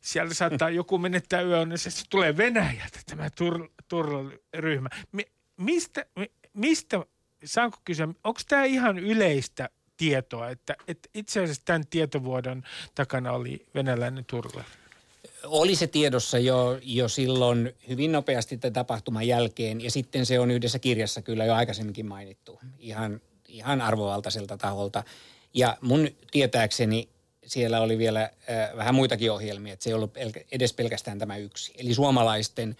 siellä saattaa joku menettää yöonnessa, se tulee Venäjältä tämä Tur- Turla-ryhmä. Mi- mistä, mi- mistä, saanko kysyä, onko tämä ihan yleistä tietoa, että, että itse asiassa tämän tietovuodon takana oli venäläinen Turla? Oli se tiedossa jo, jo silloin hyvin nopeasti tämän tapahtuman jälkeen ja sitten se on yhdessä kirjassa kyllä jo aikaisemminkin mainittu ihan, ihan arvovaltaiselta taholta. Ja mun tietääkseni siellä oli vielä äh, vähän muitakin ohjelmia, että se ei ollut pelkä, edes pelkästään tämä yksi. Eli suomalaisten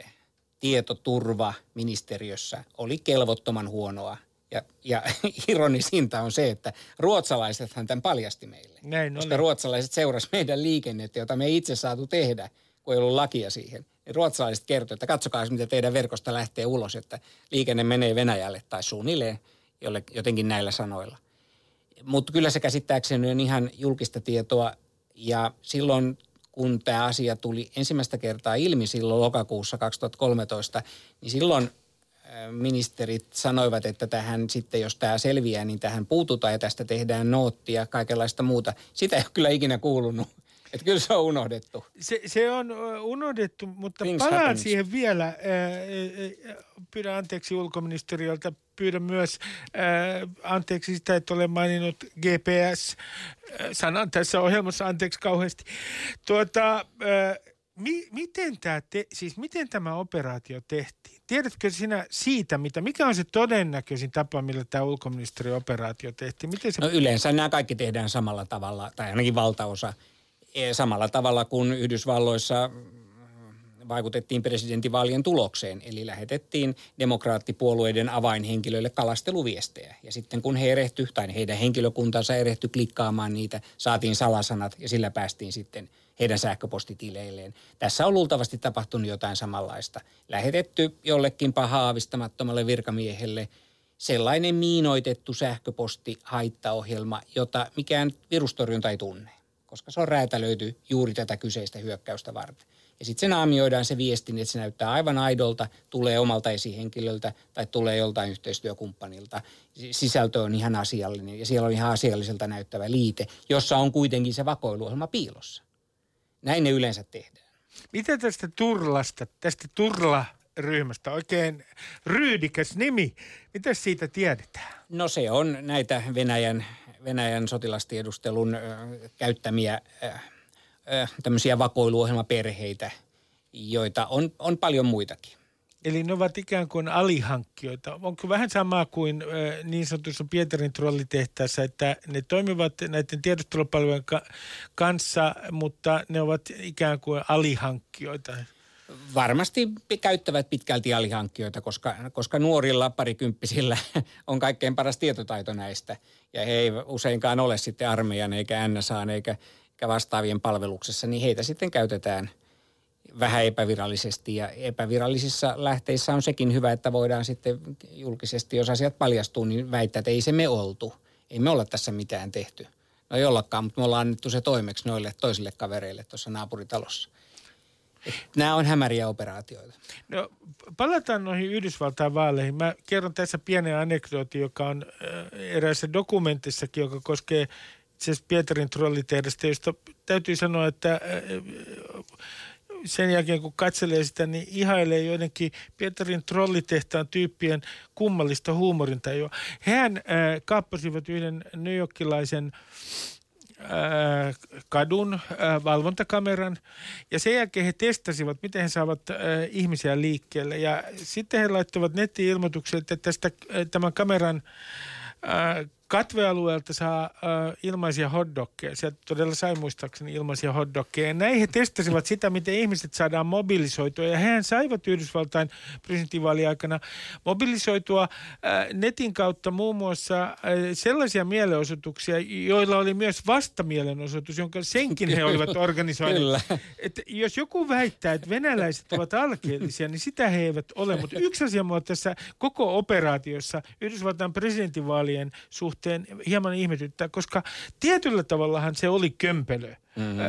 äh, tietoturva ministeriössä oli kelvottoman huonoa ja, ja (laughs) ironisinta on se, että ruotsalaisethan tämän paljasti meille. Näin koska oli. ruotsalaiset seurasi meidän liikennettä, jota me ei itse saatu tehdä, kun ei ollut lakia siihen. Ja ruotsalaiset kertoivat, että katsokaa, mitä teidän verkosta lähtee ulos, että liikenne menee Venäjälle tai suunnilleen jolle, jotenkin näillä sanoilla. Mutta kyllä se käsittääkseni on ihan julkista tietoa. Ja silloin, kun tämä asia tuli ensimmäistä kertaa ilmi silloin lokakuussa 2013, niin silloin ministerit sanoivat, että tähän sitten, jos tämä selviää, niin tähän puututaan ja tästä tehdään noottia ja kaikenlaista muuta. Sitä ei ole kyllä ikinä kuulunut. Että kyllä se on unohdettu. Se, se on unohdettu, mutta Things palaan happens. siihen vielä. Pyydän anteeksi ulkoministeriöltä. Pyydän myös anteeksi sitä, että olen maininnut GPS-sanan tässä ohjelmassa. Anteeksi kauheasti. Tuota, mi, miten, tämä te, siis miten tämä operaatio tehtiin? Tiedätkö sinä siitä, mitä, mikä on se todennäköisin tapa, millä tämä ulkoministerioperaatio tehtiin? Miten se... No yleensä nämä kaikki tehdään samalla tavalla, tai ainakin valtaosa e, samalla tavalla kuin Yhdysvalloissa vaikutettiin presidentinvaalien tulokseen, eli lähetettiin demokraattipuolueiden avainhenkilöille kalasteluviestejä. Ja sitten kun he erehty, tai heidän henkilökuntansa erehty klikkaamaan niitä, saatiin salasanat ja sillä päästiin sitten heidän sähköpostitileilleen. Tässä on luultavasti tapahtunut jotain samanlaista. Lähetetty jollekin pahaavistamattomalle virkamiehelle sellainen miinoitettu sähköposti haittaohjelma, jota mikään virustorjunta ei tunne, koska se on räätälöity juuri tätä kyseistä hyökkäystä varten. Ja sitten se naamioidaan se viestin, että se näyttää aivan aidolta, tulee omalta esihenkilöltä tai tulee joltain yhteistyökumppanilta. Sisältö on ihan asiallinen ja siellä on ihan asialliselta näyttävä liite, jossa on kuitenkin se vakoiluohjelma piilossa. Näin ne yleensä tehdään. Mitä tästä Turlasta, tästä Turla-ryhmästä, oikein ryydikäs nimi, mitä siitä tiedetään? No se on näitä Venäjän, Venäjän sotilastiedustelun ö, käyttämiä ö, ö, tämmöisiä vakoiluohjelmaperheitä, joita on, on paljon muitakin. Eli ne ovat ikään kuin alihankkijoita. Onko vähän sama kuin niin sanotussa Pietarin trollitehtaassa, että ne toimivat näiden tiedustelupalvelujen ka- kanssa, mutta ne ovat ikään kuin alihankkijoita? Varmasti käyttävät pitkälti alihankkijoita, koska, koska nuorilla parikymppisillä on kaikkein paras tietotaito näistä. Ja he ei useinkaan ole sitten armeijan eikä NSA eikä, eikä vastaavien palveluksessa, niin heitä sitten käytetään – vähän epävirallisesti ja epävirallisissa lähteissä on sekin hyvä, että voidaan sitten julkisesti, jos asiat paljastuu, niin väittää, että ei se me oltu. Ei me olla tässä mitään tehty. No ei ollakaan, mutta me ollaan annettu se toimeksi noille toisille kavereille tuossa naapuritalossa. Nämä on hämäriä operaatioita. No, palataan noihin Yhdysvaltain vaaleihin. Mä kerron tässä pienen anekdootin, joka on eräässä dokumentissakin, joka koskee itse asiassa Pietarin trollitehdasta, josta täytyy sanoa, että sen jälkeen kun katselee sitä, niin ihailee joidenkin Pietarin trollitehtaan tyyppien kummallista huumorintajua. Hän äh, kaappasivat yhden newyorkilaisen äh, kadun äh, valvontakameran ja sen jälkeen he testasivat, miten he saavat äh, ihmisiä liikkeelle ja sitten he laittoivat netti-ilmoituksen, että tästä, äh, tämän kameran äh, katvealueelta saa äh, ilmaisia hotdogkeja. Sieltä todella sai muistaakseni ilmaisia hotdogkeja. Näin he testasivat sitä, miten ihmiset saadaan mobilisoitua. Ja hehän saivat Yhdysvaltain presidentinvaaliaikana mobilisoitua äh, netin kautta muun muassa äh, sellaisia mielenosoituksia, joilla oli myös vastamielenosoitus, jonka senkin he olivat (laughs) organisoineet. Et jos joku väittää, että venäläiset ovat alkeellisia, niin sitä he eivät ole. Mutta yksi asia mua tässä koko operaatiossa Yhdysvaltain presidentinvaalien suhteen suhteen hieman ihmetyttää, koska tietyllä tavallahan se oli kömpelö. Mm-hmm. Ää,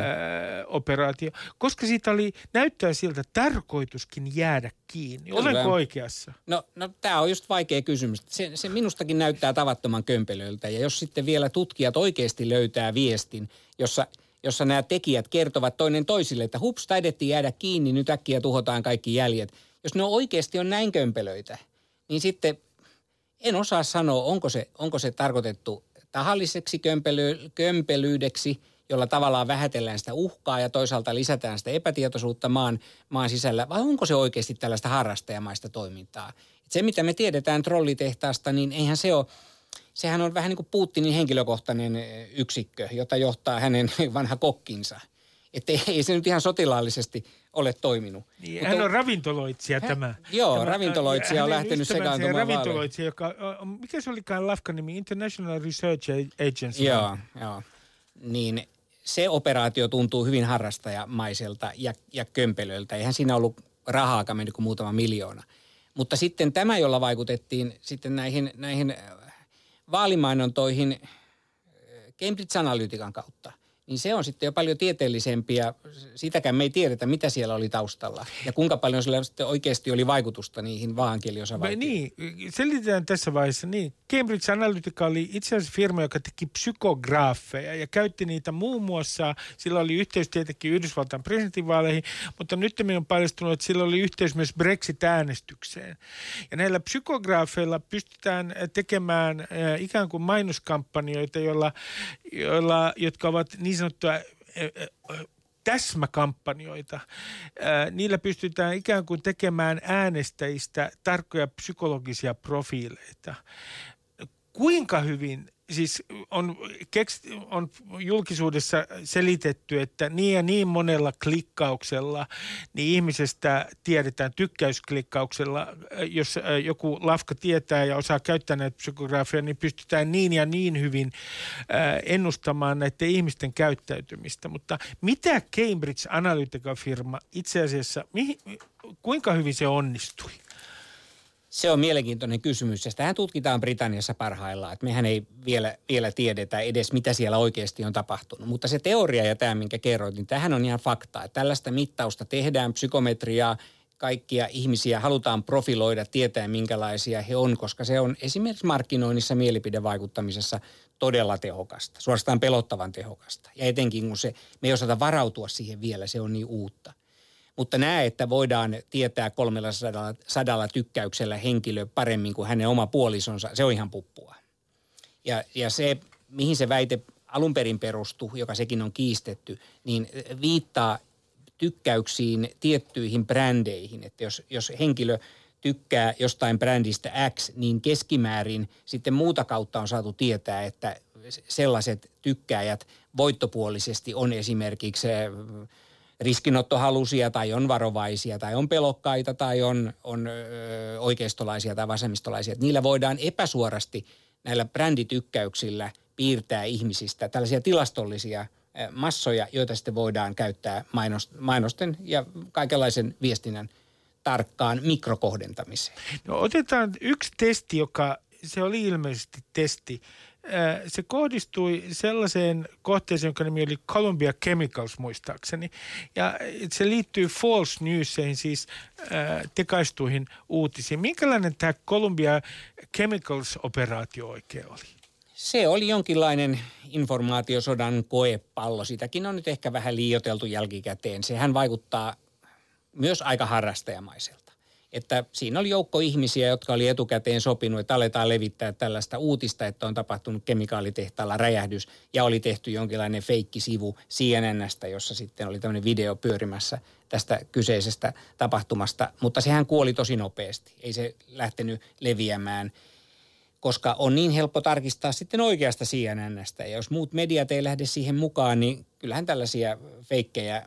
operaatio, koska siitä oli, näyttää siltä tarkoituskin jäädä kiinni. Kyllä. Olenko oikeassa? No, no tämä on just vaikea kysymys. Se, se minustakin näyttää tavattoman kömpelöltä ja jos sitten vielä tutkijat oikeasti löytää viestin, jossa jossa nämä tekijät kertovat toinen toisille, että hups, taidettiin jäädä kiinni, nyt äkkiä tuhotaan kaikki jäljet. Jos ne oikeasti on näin kömpelöitä, niin sitten en osaa sanoa, onko se, onko se tarkoitettu tahalliseksi kömpely, kömpelyydeksi, jolla tavallaan vähätellään sitä uhkaa ja toisaalta lisätään sitä epätietoisuutta maan, maan sisällä, vai onko se oikeasti tällaista harrastajamaista toimintaa? Et se, mitä me tiedetään trollitehtaasta, niin eihän se ole, sehän on vähän niin kuin Putinin henkilökohtainen yksikkö, jota johtaa hänen (laughs) vanha kokkinsa. Että ei, ei se nyt ihan sotilaallisesti ole toiminut. Niin, Mutta, hän on ravintoloitsija hän, tämä. Joo, tämä, ravintoloitsija on lähtenyt sekaantumaan ravintoloitsija, joka, mikä se olikaan lafkan nimi? International Research Agency. Joo, joo. Niin se operaatio tuntuu hyvin harrastajamaiselta ja, ja kömpelöltä. Eihän siinä ollut rahaakaan mennyt kuin muutama miljoona. Mutta sitten tämä, jolla vaikutettiin sitten näihin, näihin vaalimainontoihin Cambridge Analytican kautta – niin se on sitten jo paljon tieteellisempi ja sitäkään me ei tiedetä, mitä siellä oli taustalla ja kuinka paljon sillä sitten oikeasti oli vaikutusta niihin vaankieliosavaltioihin. Niin, selitetään tässä vaiheessa niin. Cambridge Analytica oli itse asiassa firma, joka teki psykograafeja ja käytti niitä muun muassa, sillä oli yhteys tietenkin Yhdysvaltain presidentinvaaleihin, mutta nyt me on paljastunut, että sillä oli yhteys myös Brexit-äänestykseen. Ja näillä psykograafeilla pystytään tekemään äh, ikään kuin mainoskampanjoita, joilla, joilla, jotka ovat niin sanottuja täsmäkampanjoita. Niillä pystytään ikään kuin tekemään äänestäjistä tarkkoja psykologisia profiileita. Kuinka hyvin siis on, keks, on julkisuudessa selitetty, että niin ja niin monella klikkauksella niin ihmisestä tiedetään tykkäysklikkauksella, jos äh, joku lafka tietää ja osaa käyttää näitä psykografia, niin pystytään niin ja niin hyvin äh, ennustamaan näiden ihmisten käyttäytymistä. Mutta mitä Cambridge Analytica-firma itse asiassa, mihin, kuinka hyvin se onnistui? Se on mielenkiintoinen kysymys ja sitähän tutkitaan Britanniassa parhaillaan. Että mehän ei vielä, vielä tiedetä edes, mitä siellä oikeasti on tapahtunut. Mutta se teoria ja tämä, minkä kerroit, niin tähän on ihan fakta. Että tällaista mittausta tehdään, psykometriaa, kaikkia ihmisiä halutaan profiloida, tietää minkälaisia he on, koska se on esimerkiksi markkinoinnissa, mielipidevaikuttamisessa todella tehokasta, suorastaan pelottavan tehokasta. Ja etenkin kun se, me ei osata varautua siihen vielä, se on niin uutta. Mutta näe, että voidaan tietää 300 sadalla tykkäyksellä henkilö paremmin kuin hänen oma puolisonsa, se on ihan puppua. Ja, ja se, mihin se väite alun perin perustuu, joka sekin on kiistetty, niin viittaa tykkäyksiin tiettyihin brändeihin. Että jos, jos henkilö tykkää jostain brändistä X, niin keskimäärin sitten muuta kautta on saatu tietää, että sellaiset tykkääjät voittopuolisesti on esimerkiksi riskinottohalusia tai on varovaisia tai on pelokkaita tai on, on ö, oikeistolaisia tai vasemmistolaisia. Että niillä voidaan epäsuorasti näillä bränditykkäyksillä piirtää ihmisistä tällaisia tilastollisia massoja, joita sitten voidaan käyttää mainosten ja kaikenlaisen viestinnän tarkkaan mikrokohdentamiseen. No otetaan yksi testi, joka se oli ilmeisesti testi, se kohdistui sellaiseen kohteeseen, jonka nimi oli Columbia Chemicals muistaakseni. Ja se liittyy false newseihin, siis tekaistuihin uutisiin. Minkälainen tämä Columbia Chemicals-operaatio oikein oli? Se oli jonkinlainen informaatiosodan koepallo. Sitäkin on nyt ehkä vähän liioteltu jälkikäteen. Sehän vaikuttaa myös aika harrastajamaiselta että siinä oli joukko ihmisiä, jotka oli etukäteen sopinut, että aletaan levittää tällaista uutista, että on tapahtunut kemikaalitehtaalla räjähdys ja oli tehty jonkinlainen feikkisivu CNNstä, jossa sitten oli tämmöinen video pyörimässä tästä kyseisestä tapahtumasta, mutta sehän kuoli tosi nopeasti. Ei se lähtenyt leviämään koska on niin helppo tarkistaa sitten oikeasta CNNstä. Ja jos muut mediat ei lähde siihen mukaan, niin kyllähän tällaisia feikkejä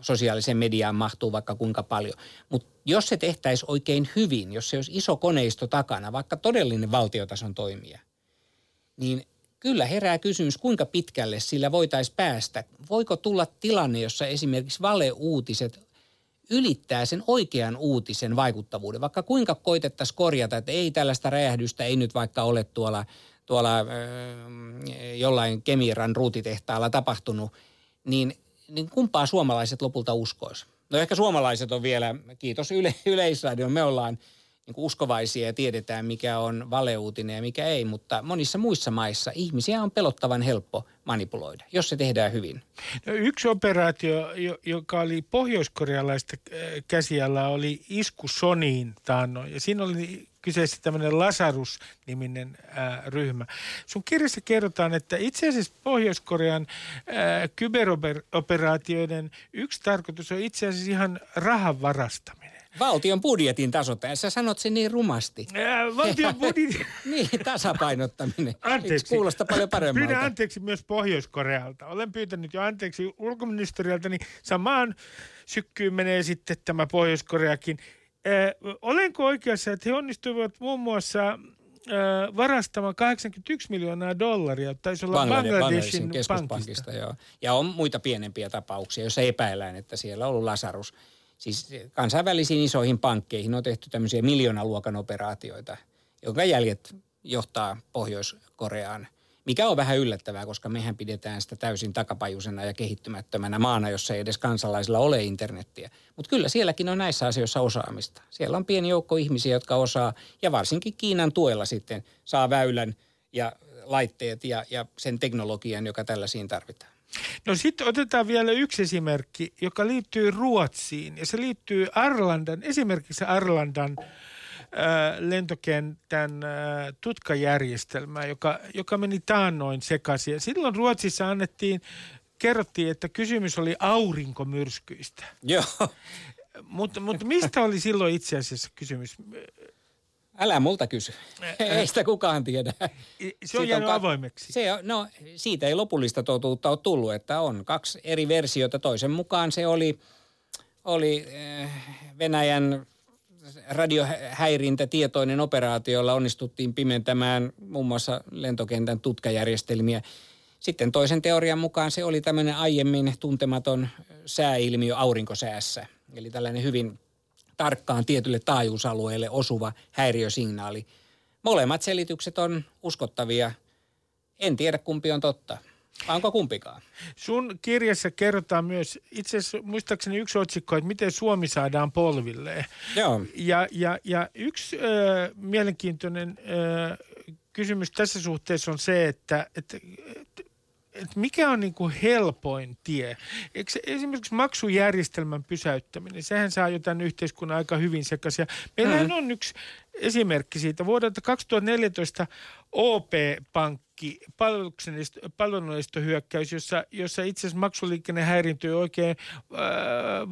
sosiaaliseen mediaan mahtuu vaikka kuinka paljon. Mutta jos se tehtäisiin oikein hyvin, jos se olisi iso koneisto takana, vaikka todellinen valtiotason toimija, niin kyllä herää kysymys, kuinka pitkälle sillä voitaisiin päästä. Voiko tulla tilanne, jossa esimerkiksi valeuutiset ylittää sen oikean uutisen vaikuttavuuden, vaikka kuinka koitettaisiin korjata, että ei tällaista räjähdystä, ei nyt vaikka ole tuolla, tuolla äh, jollain Kemiran ruutitehtaalla tapahtunut, niin niin kumpaa suomalaiset lopulta uskois? No ehkä suomalaiset on vielä, kiitos yle, Yleisradion, me ollaan niin uskovaisia ja tiedetään, mikä on valeuutinen ja mikä ei, mutta monissa muissa maissa ihmisiä on pelottavan helppo manipuloida, jos se tehdään hyvin. No, yksi operaatio, joka oli pohjoiskorealaista äh, käsialla, oli isku Soniin taannoin. Ja siinä oli kyseessä tämmöinen Lasarus-niminen ää, äh, ryhmä. Sun kirjassa kerrotaan, että itse asiassa Pohjois-Korean ää, äh, kyberoperaatioiden yksi tarkoitus on itse asiassa ihan rahan varastaminen. Valtion budjetin tasoittaja. Sä sanot sen niin rumasti. Ää, valtion (laughs) budjetin... niin, tasapainottaminen. Anteeksi. kuulostaa paljon paremmalta. Pyydän anteeksi myös Pohjois-Korealta. Olen pyytänyt jo anteeksi ulkoministeriöltä, niin samaan sykkyyn menee sitten tämä Pohjois-Koreakin. Olenko oikeassa, että he onnistuivat muun muassa varastamaan 81 miljoonaa dollaria. Taisi olla Bangladeshin, Bangladeshin keskuspankista. Joo. Ja on muita pienempiä tapauksia, joissa epäillään, että siellä on ollut Lasarus. Siis kansainvälisiin isoihin pankkeihin on tehty tämmöisiä miljoonaluokan operaatioita, jonka jäljet johtaa Pohjois-Koreaan. Mikä on vähän yllättävää, koska mehän pidetään sitä täysin takapajusena ja kehittymättömänä maana, jossa ei edes kansalaisilla ole internettiä. Mutta kyllä sielläkin on näissä asioissa osaamista. Siellä on pieni joukko ihmisiä, jotka osaa, ja varsinkin Kiinan tuella sitten saa väylän ja laitteet ja, ja sen teknologian, joka tällaisiin tarvitaan. No sitten otetaan vielä yksi esimerkki, joka liittyy Ruotsiin ja se liittyy Arlandan, esimerkiksi Arlandan äh, lentokentän tutkajärjestelmään, joka, joka meni taannoin sekaisin. Silloin Ruotsissa annettiin, kerrottiin, että kysymys oli aurinkomyrskyistä. Joo. Mutta, mutta mistä oli silloin itse asiassa kysymys? Älä multa kysy. Ei sitä kukaan tiedä. Se on jäänyt kat- avoimeksi. Se on, no, siitä ei lopullista totuutta ole tullut, että on kaksi eri versiota. Toisen mukaan se oli, oli äh, Venäjän radiohäirintä tietoinen operaatio, jolla onnistuttiin pimentämään muun muassa lentokentän tutkajärjestelmiä. Sitten toisen teorian mukaan se oli tämmöinen aiemmin tuntematon sääilmiö aurinkosäässä. Eli tällainen hyvin tarkkaan tietylle taajuusalueelle osuva häiriösignaali. Molemmat selitykset on uskottavia. En tiedä kumpi on totta. Onko kumpikaan? Sun kirjassa kerrotaan myös, itse asiassa muistaakseni yksi otsikko, että miten Suomi saadaan polvilleen. Joo. Ja, ja, ja yksi ö, mielenkiintoinen ö, kysymys tässä suhteessa on se, että, että, että mikä on niin kuin helpoin tie? Eikö se esimerkiksi maksujärjestelmän pysäyttäminen, sehän saa jotain yhteiskunnan aika hyvin sekaisin. Meillähän Mm. on yksi esimerkki siitä. Vuodelta 2014 OP-pankki, palvelunestohyökkäys, jossa, jossa itse asiassa maksuliikenne häirintyi oikein äh,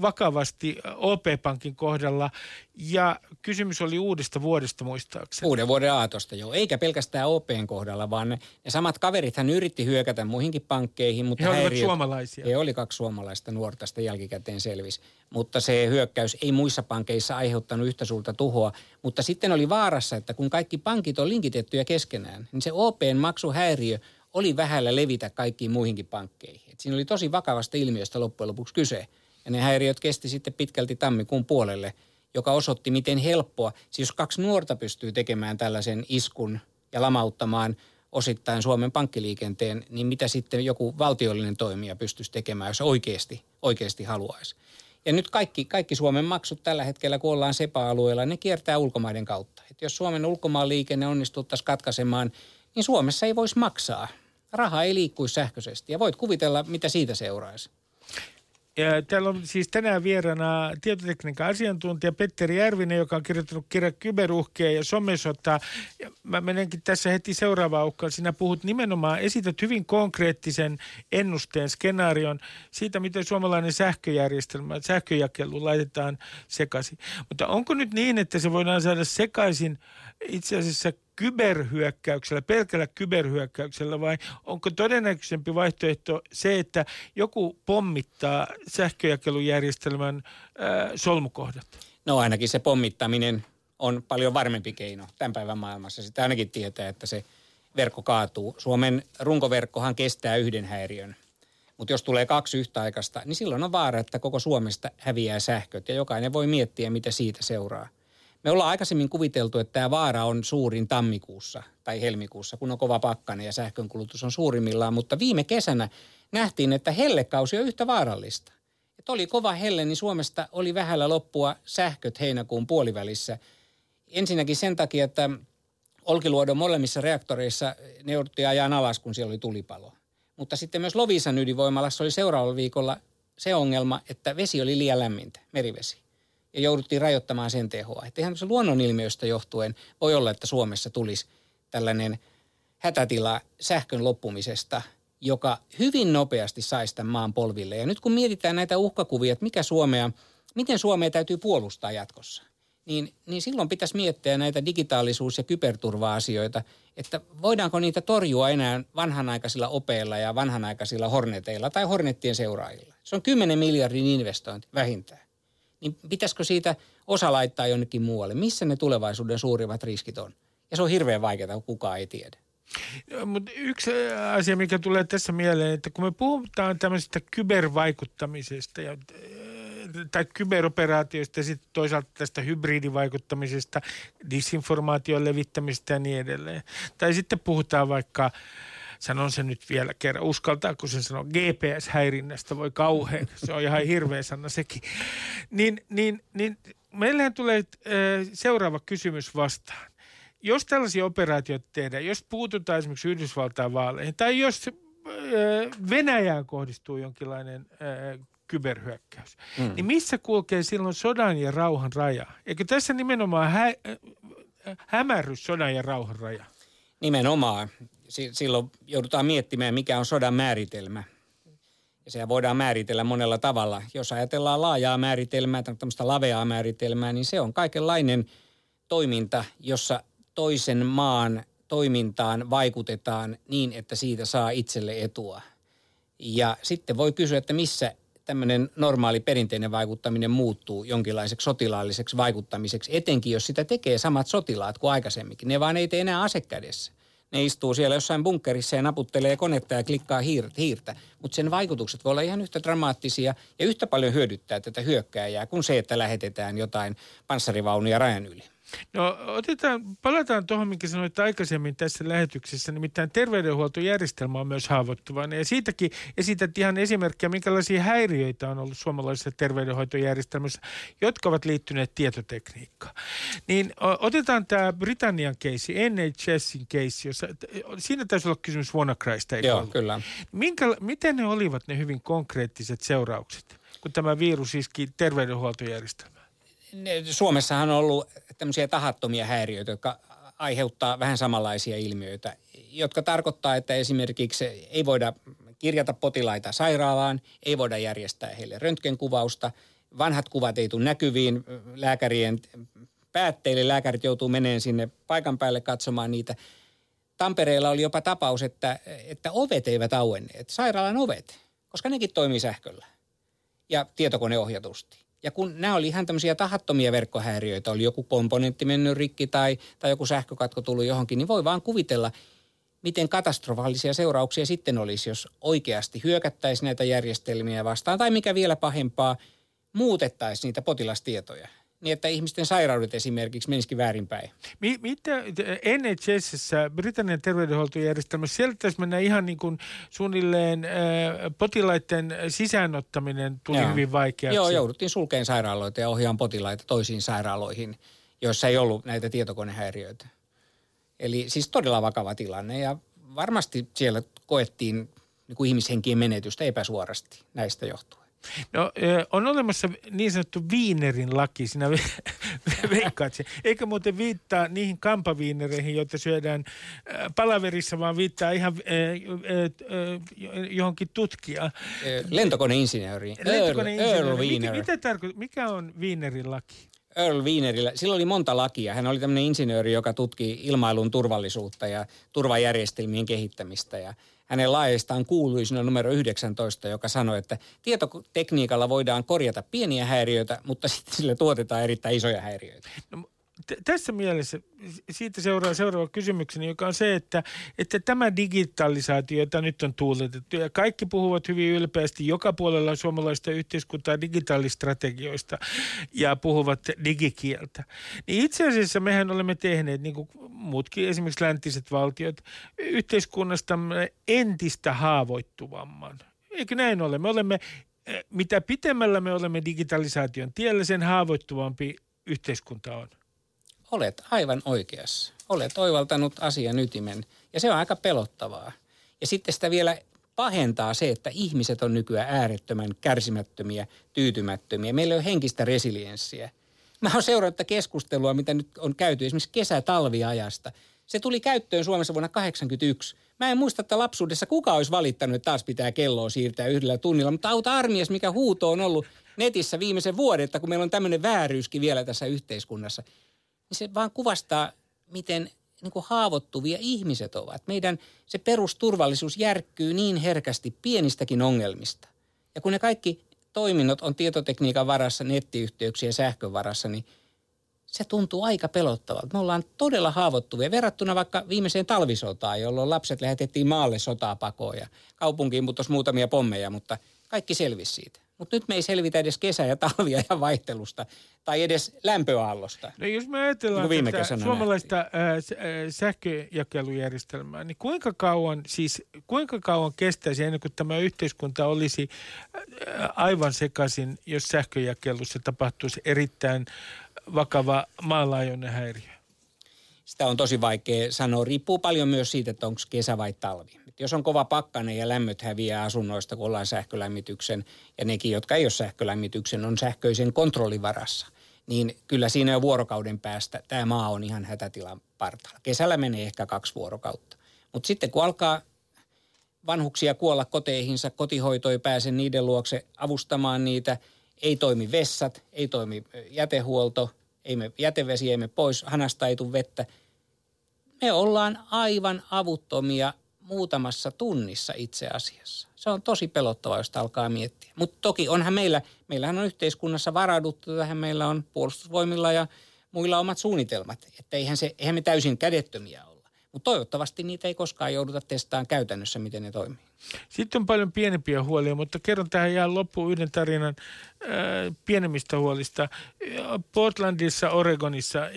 vakavasti OP-pankin kohdalla. Ja kysymys oli uudesta vuodesta muistaakseni. Uuden vuoden aatosta, joo. Eikä pelkästään OPn kohdalla, vaan ne, ne samat kaverithan yritti hyökätä muihinkin pankkeihin, mutta He olivat häiriöt- suomalaisia. He oli kaksi suomalaista nuorta, sitä jälkikäteen selvisi. Mutta se hyökkäys ei muissa pankeissa aiheuttanut yhtä suurta tuhoa. Mutta sitten oli vaarassa, että kun kaikki pankit on linkitettyjä keskenään, niin se OPn maksuhäiriö oli vähällä levitä kaikkiin muihinkin pankkeihin. Et siinä oli tosi vakavasta ilmiöstä loppujen lopuksi kyse. Ja ne häiriöt kesti sitten pitkälti tammikuun puolelle, joka osoitti, miten helppoa. Siis jos kaksi nuorta pystyy tekemään tällaisen iskun ja lamauttamaan osittain Suomen pankkiliikenteen, niin mitä sitten joku valtiollinen toimija pystyisi tekemään, jos oikeasti, oikeasti haluaisi. Ja nyt kaikki, kaikki Suomen maksut tällä hetkellä, kun ollaan SEPA-alueella, ne kiertää ulkomaiden kautta. Et jos Suomen ulkomaan liikenne onnistuttaisiin katkaisemaan, niin Suomessa ei voisi maksaa. Raha ei liikkuisi sähköisesti. Ja voit kuvitella, mitä siitä seuraisi. Ja täällä on siis tänään vieraana tietotekniikan asiantuntija Petteri Järvinen, joka on kirjoittanut kirjan Kyberuhkia ja somesota. Mä menenkin tässä heti seuraavaan uhkaan. Sinä puhut nimenomaan, esität hyvin konkreettisen ennusteen, skenaarion siitä, miten suomalainen sähköjärjestelmä, sähköjakelu laitetaan sekaisin. Mutta onko nyt niin, että se voidaan saada sekaisin itse asiassa kyberhyökkäyksellä, pelkällä kyberhyökkäyksellä vai onko todennäköisempi vaihtoehto se, että joku pommittaa sähköjakelujärjestelmän ää, solmukohdat? No ainakin se pommittaminen on paljon varmempi keino tämän päivän maailmassa. Sitä ainakin tietää, että se verkko kaatuu. Suomen runkoverkkohan kestää yhden häiriön. Mutta jos tulee kaksi yhtäaikaista, niin silloin on vaara, että koko Suomesta häviää sähköt ja jokainen voi miettiä, mitä siitä seuraa. Me ollaan aikaisemmin kuviteltu, että tämä vaara on suurin tammikuussa tai helmikuussa, kun on kova pakkanen ja sähkönkulutus on suurimmillaan. Mutta viime kesänä nähtiin, että hellekausi on yhtä vaarallista. Että oli kova helle, niin Suomesta oli vähällä loppua sähköt heinäkuun puolivälissä. Ensinnäkin sen takia, että Olkiluodon molemmissa reaktoreissa ne jouduttiin ajan alas, kun siellä oli tulipalo. Mutta sitten myös Lovisan ydinvoimalassa oli seuraavalla viikolla se ongelma, että vesi oli liian lämmintä, merivesi. Ja jouduttiin rajoittamaan sen tehoa. Että ihan se luonnonilmiöstä johtuen voi olla, että Suomessa tulisi tällainen hätätila sähkön loppumisesta, joka hyvin nopeasti saisi tämän maan polville. Ja nyt kun mietitään näitä uhkakuvia, että mikä Suomea, miten Suomea täytyy puolustaa jatkossa, niin, niin silloin pitäisi miettiä näitä digitaalisuus- ja kyberturva-asioita, että voidaanko niitä torjua enää vanhanaikaisilla opeilla ja vanhanaikaisilla horneteilla tai hornettien seuraajilla. Se on 10 miljardin investointi vähintään. Niin pitäisikö siitä osa laittaa jonnekin muualle? Missä ne tulevaisuuden suurimmat riskit on? Ja se on hirveän vaikeaa, kun kukaan ei tiedä. Mutta yksi asia, mikä tulee tässä mieleen, että kun me puhutaan tämmöisestä kybervaikuttamisesta ja tai kyberoperaatioista ja sitten toisaalta tästä hybridivaikuttamisesta, disinformaation levittämistä ja niin edelleen. Tai sitten puhutaan vaikka sanon sen nyt vielä kerran, uskaltaako se sanoa GPS-häirinnästä, voi kauhean, (laughs) se on ihan hirveä sana sekin. Niin, niin, niin meillähän tulee seuraava kysymys vastaan. Jos tällaisia operaatioita tehdään, jos puututaan esimerkiksi Yhdysvaltain vaaleihin, tai jos Venäjään kohdistuu jonkinlainen kyberhyökkäys, mm. niin missä kulkee silloin sodan ja rauhan raja? Eikö tässä nimenomaan hä- hämärry sodan ja rauhan raja? Nimenomaan. Silloin joudutaan miettimään, mikä on sodan määritelmä. Ja sehän voidaan määritellä monella tavalla. Jos ajatellaan laajaa määritelmää tai tämmöistä laveaa määritelmää, niin se on kaikenlainen toiminta, jossa toisen maan toimintaan vaikutetaan niin, että siitä saa itselle etua. Ja sitten voi kysyä, että missä tämmöinen normaali perinteinen vaikuttaminen muuttuu jonkinlaiseksi sotilaalliseksi vaikuttamiseksi, etenkin jos sitä tekee samat sotilaat kuin aikaisemminkin. Ne vaan ei tee enää asekädessä. Ne istuu siellä jossain bunkkerissa ja naputtelee konetta ja klikkaa hiirtä. Mutta sen vaikutukset voi olla ihan yhtä dramaattisia ja yhtä paljon hyödyttää tätä hyökkääjää kuin se, että lähetetään jotain panssarivaunuja rajan yli. No otetaan, palataan tuohon, minkä sanoit aikaisemmin tässä lähetyksessä, nimittäin terveydenhuoltojärjestelmä on myös haavoittuvainen. Ja siitäkin esität ihan esimerkkejä, minkälaisia häiriöitä on ollut suomalaisessa terveydenhoitojärjestelmässä, jotka ovat liittyneet tietotekniikkaan. Niin otetaan tämä Britannian keissi, NHSin keissi, jossa, siinä taisi olla kysymys WannaCrysta, eikö Joo, ollut? kyllä. Minkä, miten ne olivat ne hyvin konkreettiset seuraukset, kun tämä virus iski terveydenhuoltojärjestelmään? Suomessahan on ollut tämmöisiä tahattomia häiriöitä, jotka aiheuttaa vähän samanlaisia ilmiöitä, jotka tarkoittaa, että esimerkiksi ei voida kirjata potilaita sairaalaan, ei voida järjestää heille röntgenkuvausta, vanhat kuvat ei tule näkyviin lääkärien päätteille, lääkärit joutuu meneen sinne paikan päälle katsomaan niitä. Tampereella oli jopa tapaus, että, että ovet eivät auenneet, sairaalan ovet, koska nekin toimii sähköllä ja tietokoneohjatusti. Ja kun nämä oli ihan tämmöisiä tahattomia verkkohäiriöitä, oli joku komponentti mennyt rikki tai, tai joku sähkökatko tullut johonkin, niin voi vaan kuvitella, miten katastrofaalisia seurauksia sitten olisi, jos oikeasti hyökättäisiin näitä järjestelmiä vastaan, tai mikä vielä pahempaa, muutettaisiin niitä potilastietoja niin että ihmisten sairaudet esimerkiksi menisikin väärinpäin. Mi- mitä NHS, Britannian terveydenhuoltojärjestelmässä, sieltä tässä mennä ihan niin kuin suunnilleen äh, potilaiden sisäänottaminen tuli Joo. hyvin vaikeaksi. Joo, jouduttiin sulkeen sairaaloita ja ohjaan potilaita toisiin sairaaloihin, joissa ei ollut näitä tietokonehäiriöitä. Eli siis todella vakava tilanne ja varmasti siellä koettiin niin kuin ihmishenkien menetystä epäsuorasti näistä johtuen. No on olemassa niin sanottu viinerin laki, sinä (laughs) veikkaat se. Eikä muuten viittaa niihin kampaviinereihin, joita syödään palaverissa, vaan viittaa ihan johonkin tutkijaan. Lentokoneinsinööri. Lentokoneinsinööri. Earl Wiener. Mitä, mitä tarko- mikä on viinerin laki? Earl Wienerillä, sillä oli monta lakia. Hän oli tämmöinen insinööri, joka tutki ilmailun turvallisuutta ja turvajärjestelmien kehittämistä. Ja hänen laajistaan kuuluisena numero 19, joka sanoi, että tietotekniikalla voidaan korjata pieniä häiriöitä, mutta sitten sille tuotetaan erittäin isoja häiriöitä. No, tässä mielessä siitä seuraa seuraava kysymykseni, joka on se, että, että tämä digitalisaatio, jota nyt on tuuletettu, ja kaikki puhuvat hyvin ylpeästi joka puolella suomalaista yhteiskuntaa digitaalistrategioista ja puhuvat digikieltä. Niin itse asiassa mehän olemme tehneet, niin kuin muutkin esimerkiksi läntiset valtiot, yhteiskunnastamme entistä haavoittuvamman. Eikö näin ole? Me olemme, mitä pitemmällä me olemme digitalisaation tiellä, sen haavoittuvampi yhteiskunta on. Olet aivan oikeassa. Olet oivaltanut asian ytimen ja se on aika pelottavaa. Ja sitten sitä vielä pahentaa se, että ihmiset on nykyään äärettömän kärsimättömiä, tyytymättömiä. Meillä on henkistä resilienssiä. Mä oon seurannut keskustelua, mitä nyt on käyty esimerkiksi kesä-talviajasta. Se tuli käyttöön Suomessa vuonna 1981. Mä en muista, että lapsuudessa kuka olisi valittanut, että taas pitää kelloa siirtää yhdellä tunnilla. Mutta auta armias, mikä huuto on ollut netissä viimeisen vuoden, että kun meillä on tämmöinen vääryyskin vielä tässä yhteiskunnassa – niin se vaan kuvastaa, miten niin kuin haavoittuvia ihmiset ovat. Meidän se perusturvallisuus järkkyy niin herkästi pienistäkin ongelmista. Ja kun ne kaikki toiminnot on tietotekniikan varassa, nettiyhteyksien sähkön varassa, niin se tuntuu aika pelottavalta. Me ollaan todella haavoittuvia verrattuna vaikka viimeiseen talvisotaan, jolloin lapset lähetettiin maalle sotaa pakoon ja kaupunkiin putosi muutamia pommeja, mutta kaikki selvisi siitä. Mutta nyt me ei selvitä edes kesä- ja talviajan vaihtelusta tai edes lämpöaallosta. No jos me ajatellaan Niin tätä suomalaista sähköjakelujärjestelmää, niin kuinka kauan, siis kuinka kauan kestäisi ennen kuin tämä yhteiskunta olisi aivan sekaisin, jos sähköjakelussa tapahtuisi erittäin vakava maanlaajuinen häiriö? Sitä on tosi vaikea sanoa. Riippuu paljon myös siitä, että onko kesä vai talvi. Et jos on kova pakkanen ja lämmöt häviää asunnoista, kun ollaan sähkölämmityksen, ja nekin, jotka ei ole sähkölämmityksen, on sähköisen kontrollin varassa, niin kyllä siinä jo vuorokauden päästä tämä maa on ihan hätätilan partaalla. Kesällä menee ehkä kaksi vuorokautta. Mutta sitten kun alkaa vanhuksia kuolla koteihinsa, kotihoito ei pääse niiden luokse avustamaan niitä, ei toimi vessat, ei toimi jätehuolto, ei me jätevesi ei me pois, hanasta ei tule vettä. Me ollaan aivan avuttomia muutamassa tunnissa itse asiassa. Se on tosi pelottavaa, jos alkaa miettiä. Mutta toki onhan meillä, meillähän on yhteiskunnassa varauduttu tähän, meillä on puolustusvoimilla ja muilla omat suunnitelmat. Että eihän, se, eihän me täysin kädettömiä. Mutta toivottavasti niitä ei koskaan jouduta testaamaan käytännössä, miten ne toimii. Sitten on paljon pienempiä huolia, mutta kerron tähän ihan loppuun yhden tarinan äh, pienemmistä huolista. Portlandissa, Oregonissa äh,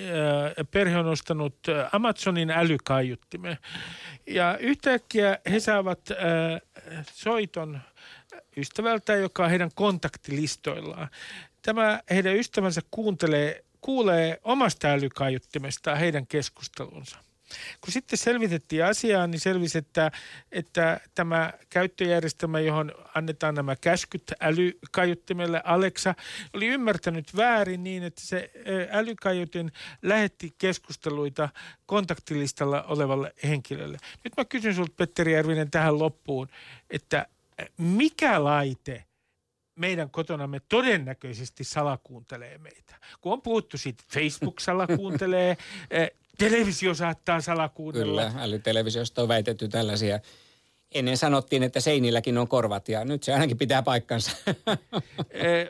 perhe on ostanut äh, Amazonin älykaiuttimen. Ja yhtäkkiä he saavat äh, soiton ystävältä, joka on heidän kontaktilistoillaan. Tämä heidän ystävänsä kuuntelee, kuulee omasta älykaiuttimestaan heidän keskustelunsa. Kun sitten selvitettiin asiaa, niin selvisi, että, että tämä käyttöjärjestelmä, johon annetaan nämä käskyt älykaiuttimelle Alexa, oli ymmärtänyt väärin niin, että se ö, älykaiutin lähetti keskusteluita kontaktilistalla olevalle henkilölle. Nyt mä kysyn sinulta, Petteri Järvinen, tähän loppuun, että mikä laite meidän kotonamme todennäköisesti salakuuntelee meitä. Kun on puhuttu siitä, Facebook salakuuntelee, (laughs) televisio saattaa salakuunnella. Kyllä, älytelevisiosta on väitetty tällaisia. Ennen sanottiin, että seinilläkin on korvat ja nyt se ainakin pitää paikkansa. (laughs) Eh,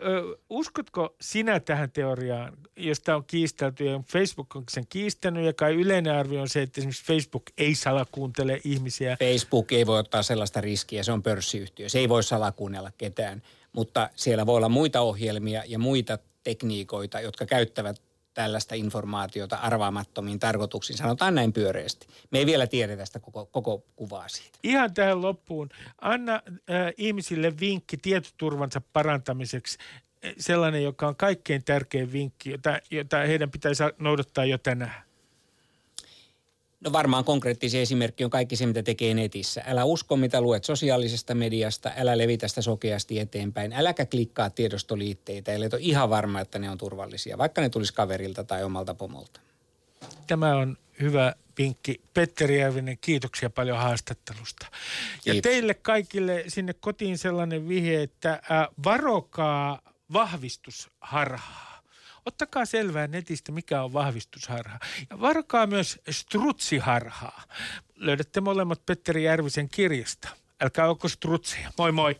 Uskotko sinä tähän teoriaan, josta on kiistelty ja Facebook on sen kiistänyt ja kai yleinen arvio on se, että esimerkiksi Facebook ei salakuuntele ihmisiä. Facebook ei voi ottaa sellaista riskiä, se on pörssiyhtiö. Se ei voi salakuunnella ketään, mutta siellä voi olla muita ohjelmia ja muita tekniikoita, jotka käyttävät tällaista informaatiota arvaamattomiin tarkoituksiin. Sanotaan näin pyöreästi. Me ei vielä tiedä tästä koko, koko kuvaa siitä. Ihan tähän loppuun. Anna äh, ihmisille vinkki tietoturvansa parantamiseksi. Eh, Sellainen, joka on kaikkein tärkein vinkki, jota, jota heidän pitäisi noudattaa jo tänään. No varmaan konkreettisia esimerkki on kaikki se, mitä tekee netissä. Älä usko, mitä luet sosiaalisesta mediasta, älä levitä sitä sokeasti eteenpäin. Äläkä klikkaa tiedostoliitteitä, eli et ole ihan varma, että ne on turvallisia, vaikka ne tulisi kaverilta tai omalta pomolta. Tämä on hyvä vinkki. Petteri Järvinen, kiitoksia paljon haastattelusta. Ja Kiitos. teille kaikille sinne kotiin sellainen vihje, että varokaa vahvistusharhaa. Ottakaa selvää netistä, mikä on vahvistusharha. Ja varokaa myös strutsiharhaa. Löydätte molemmat Petteri Järvisen kirjasta. Älkää olko strutseja. Moi moi.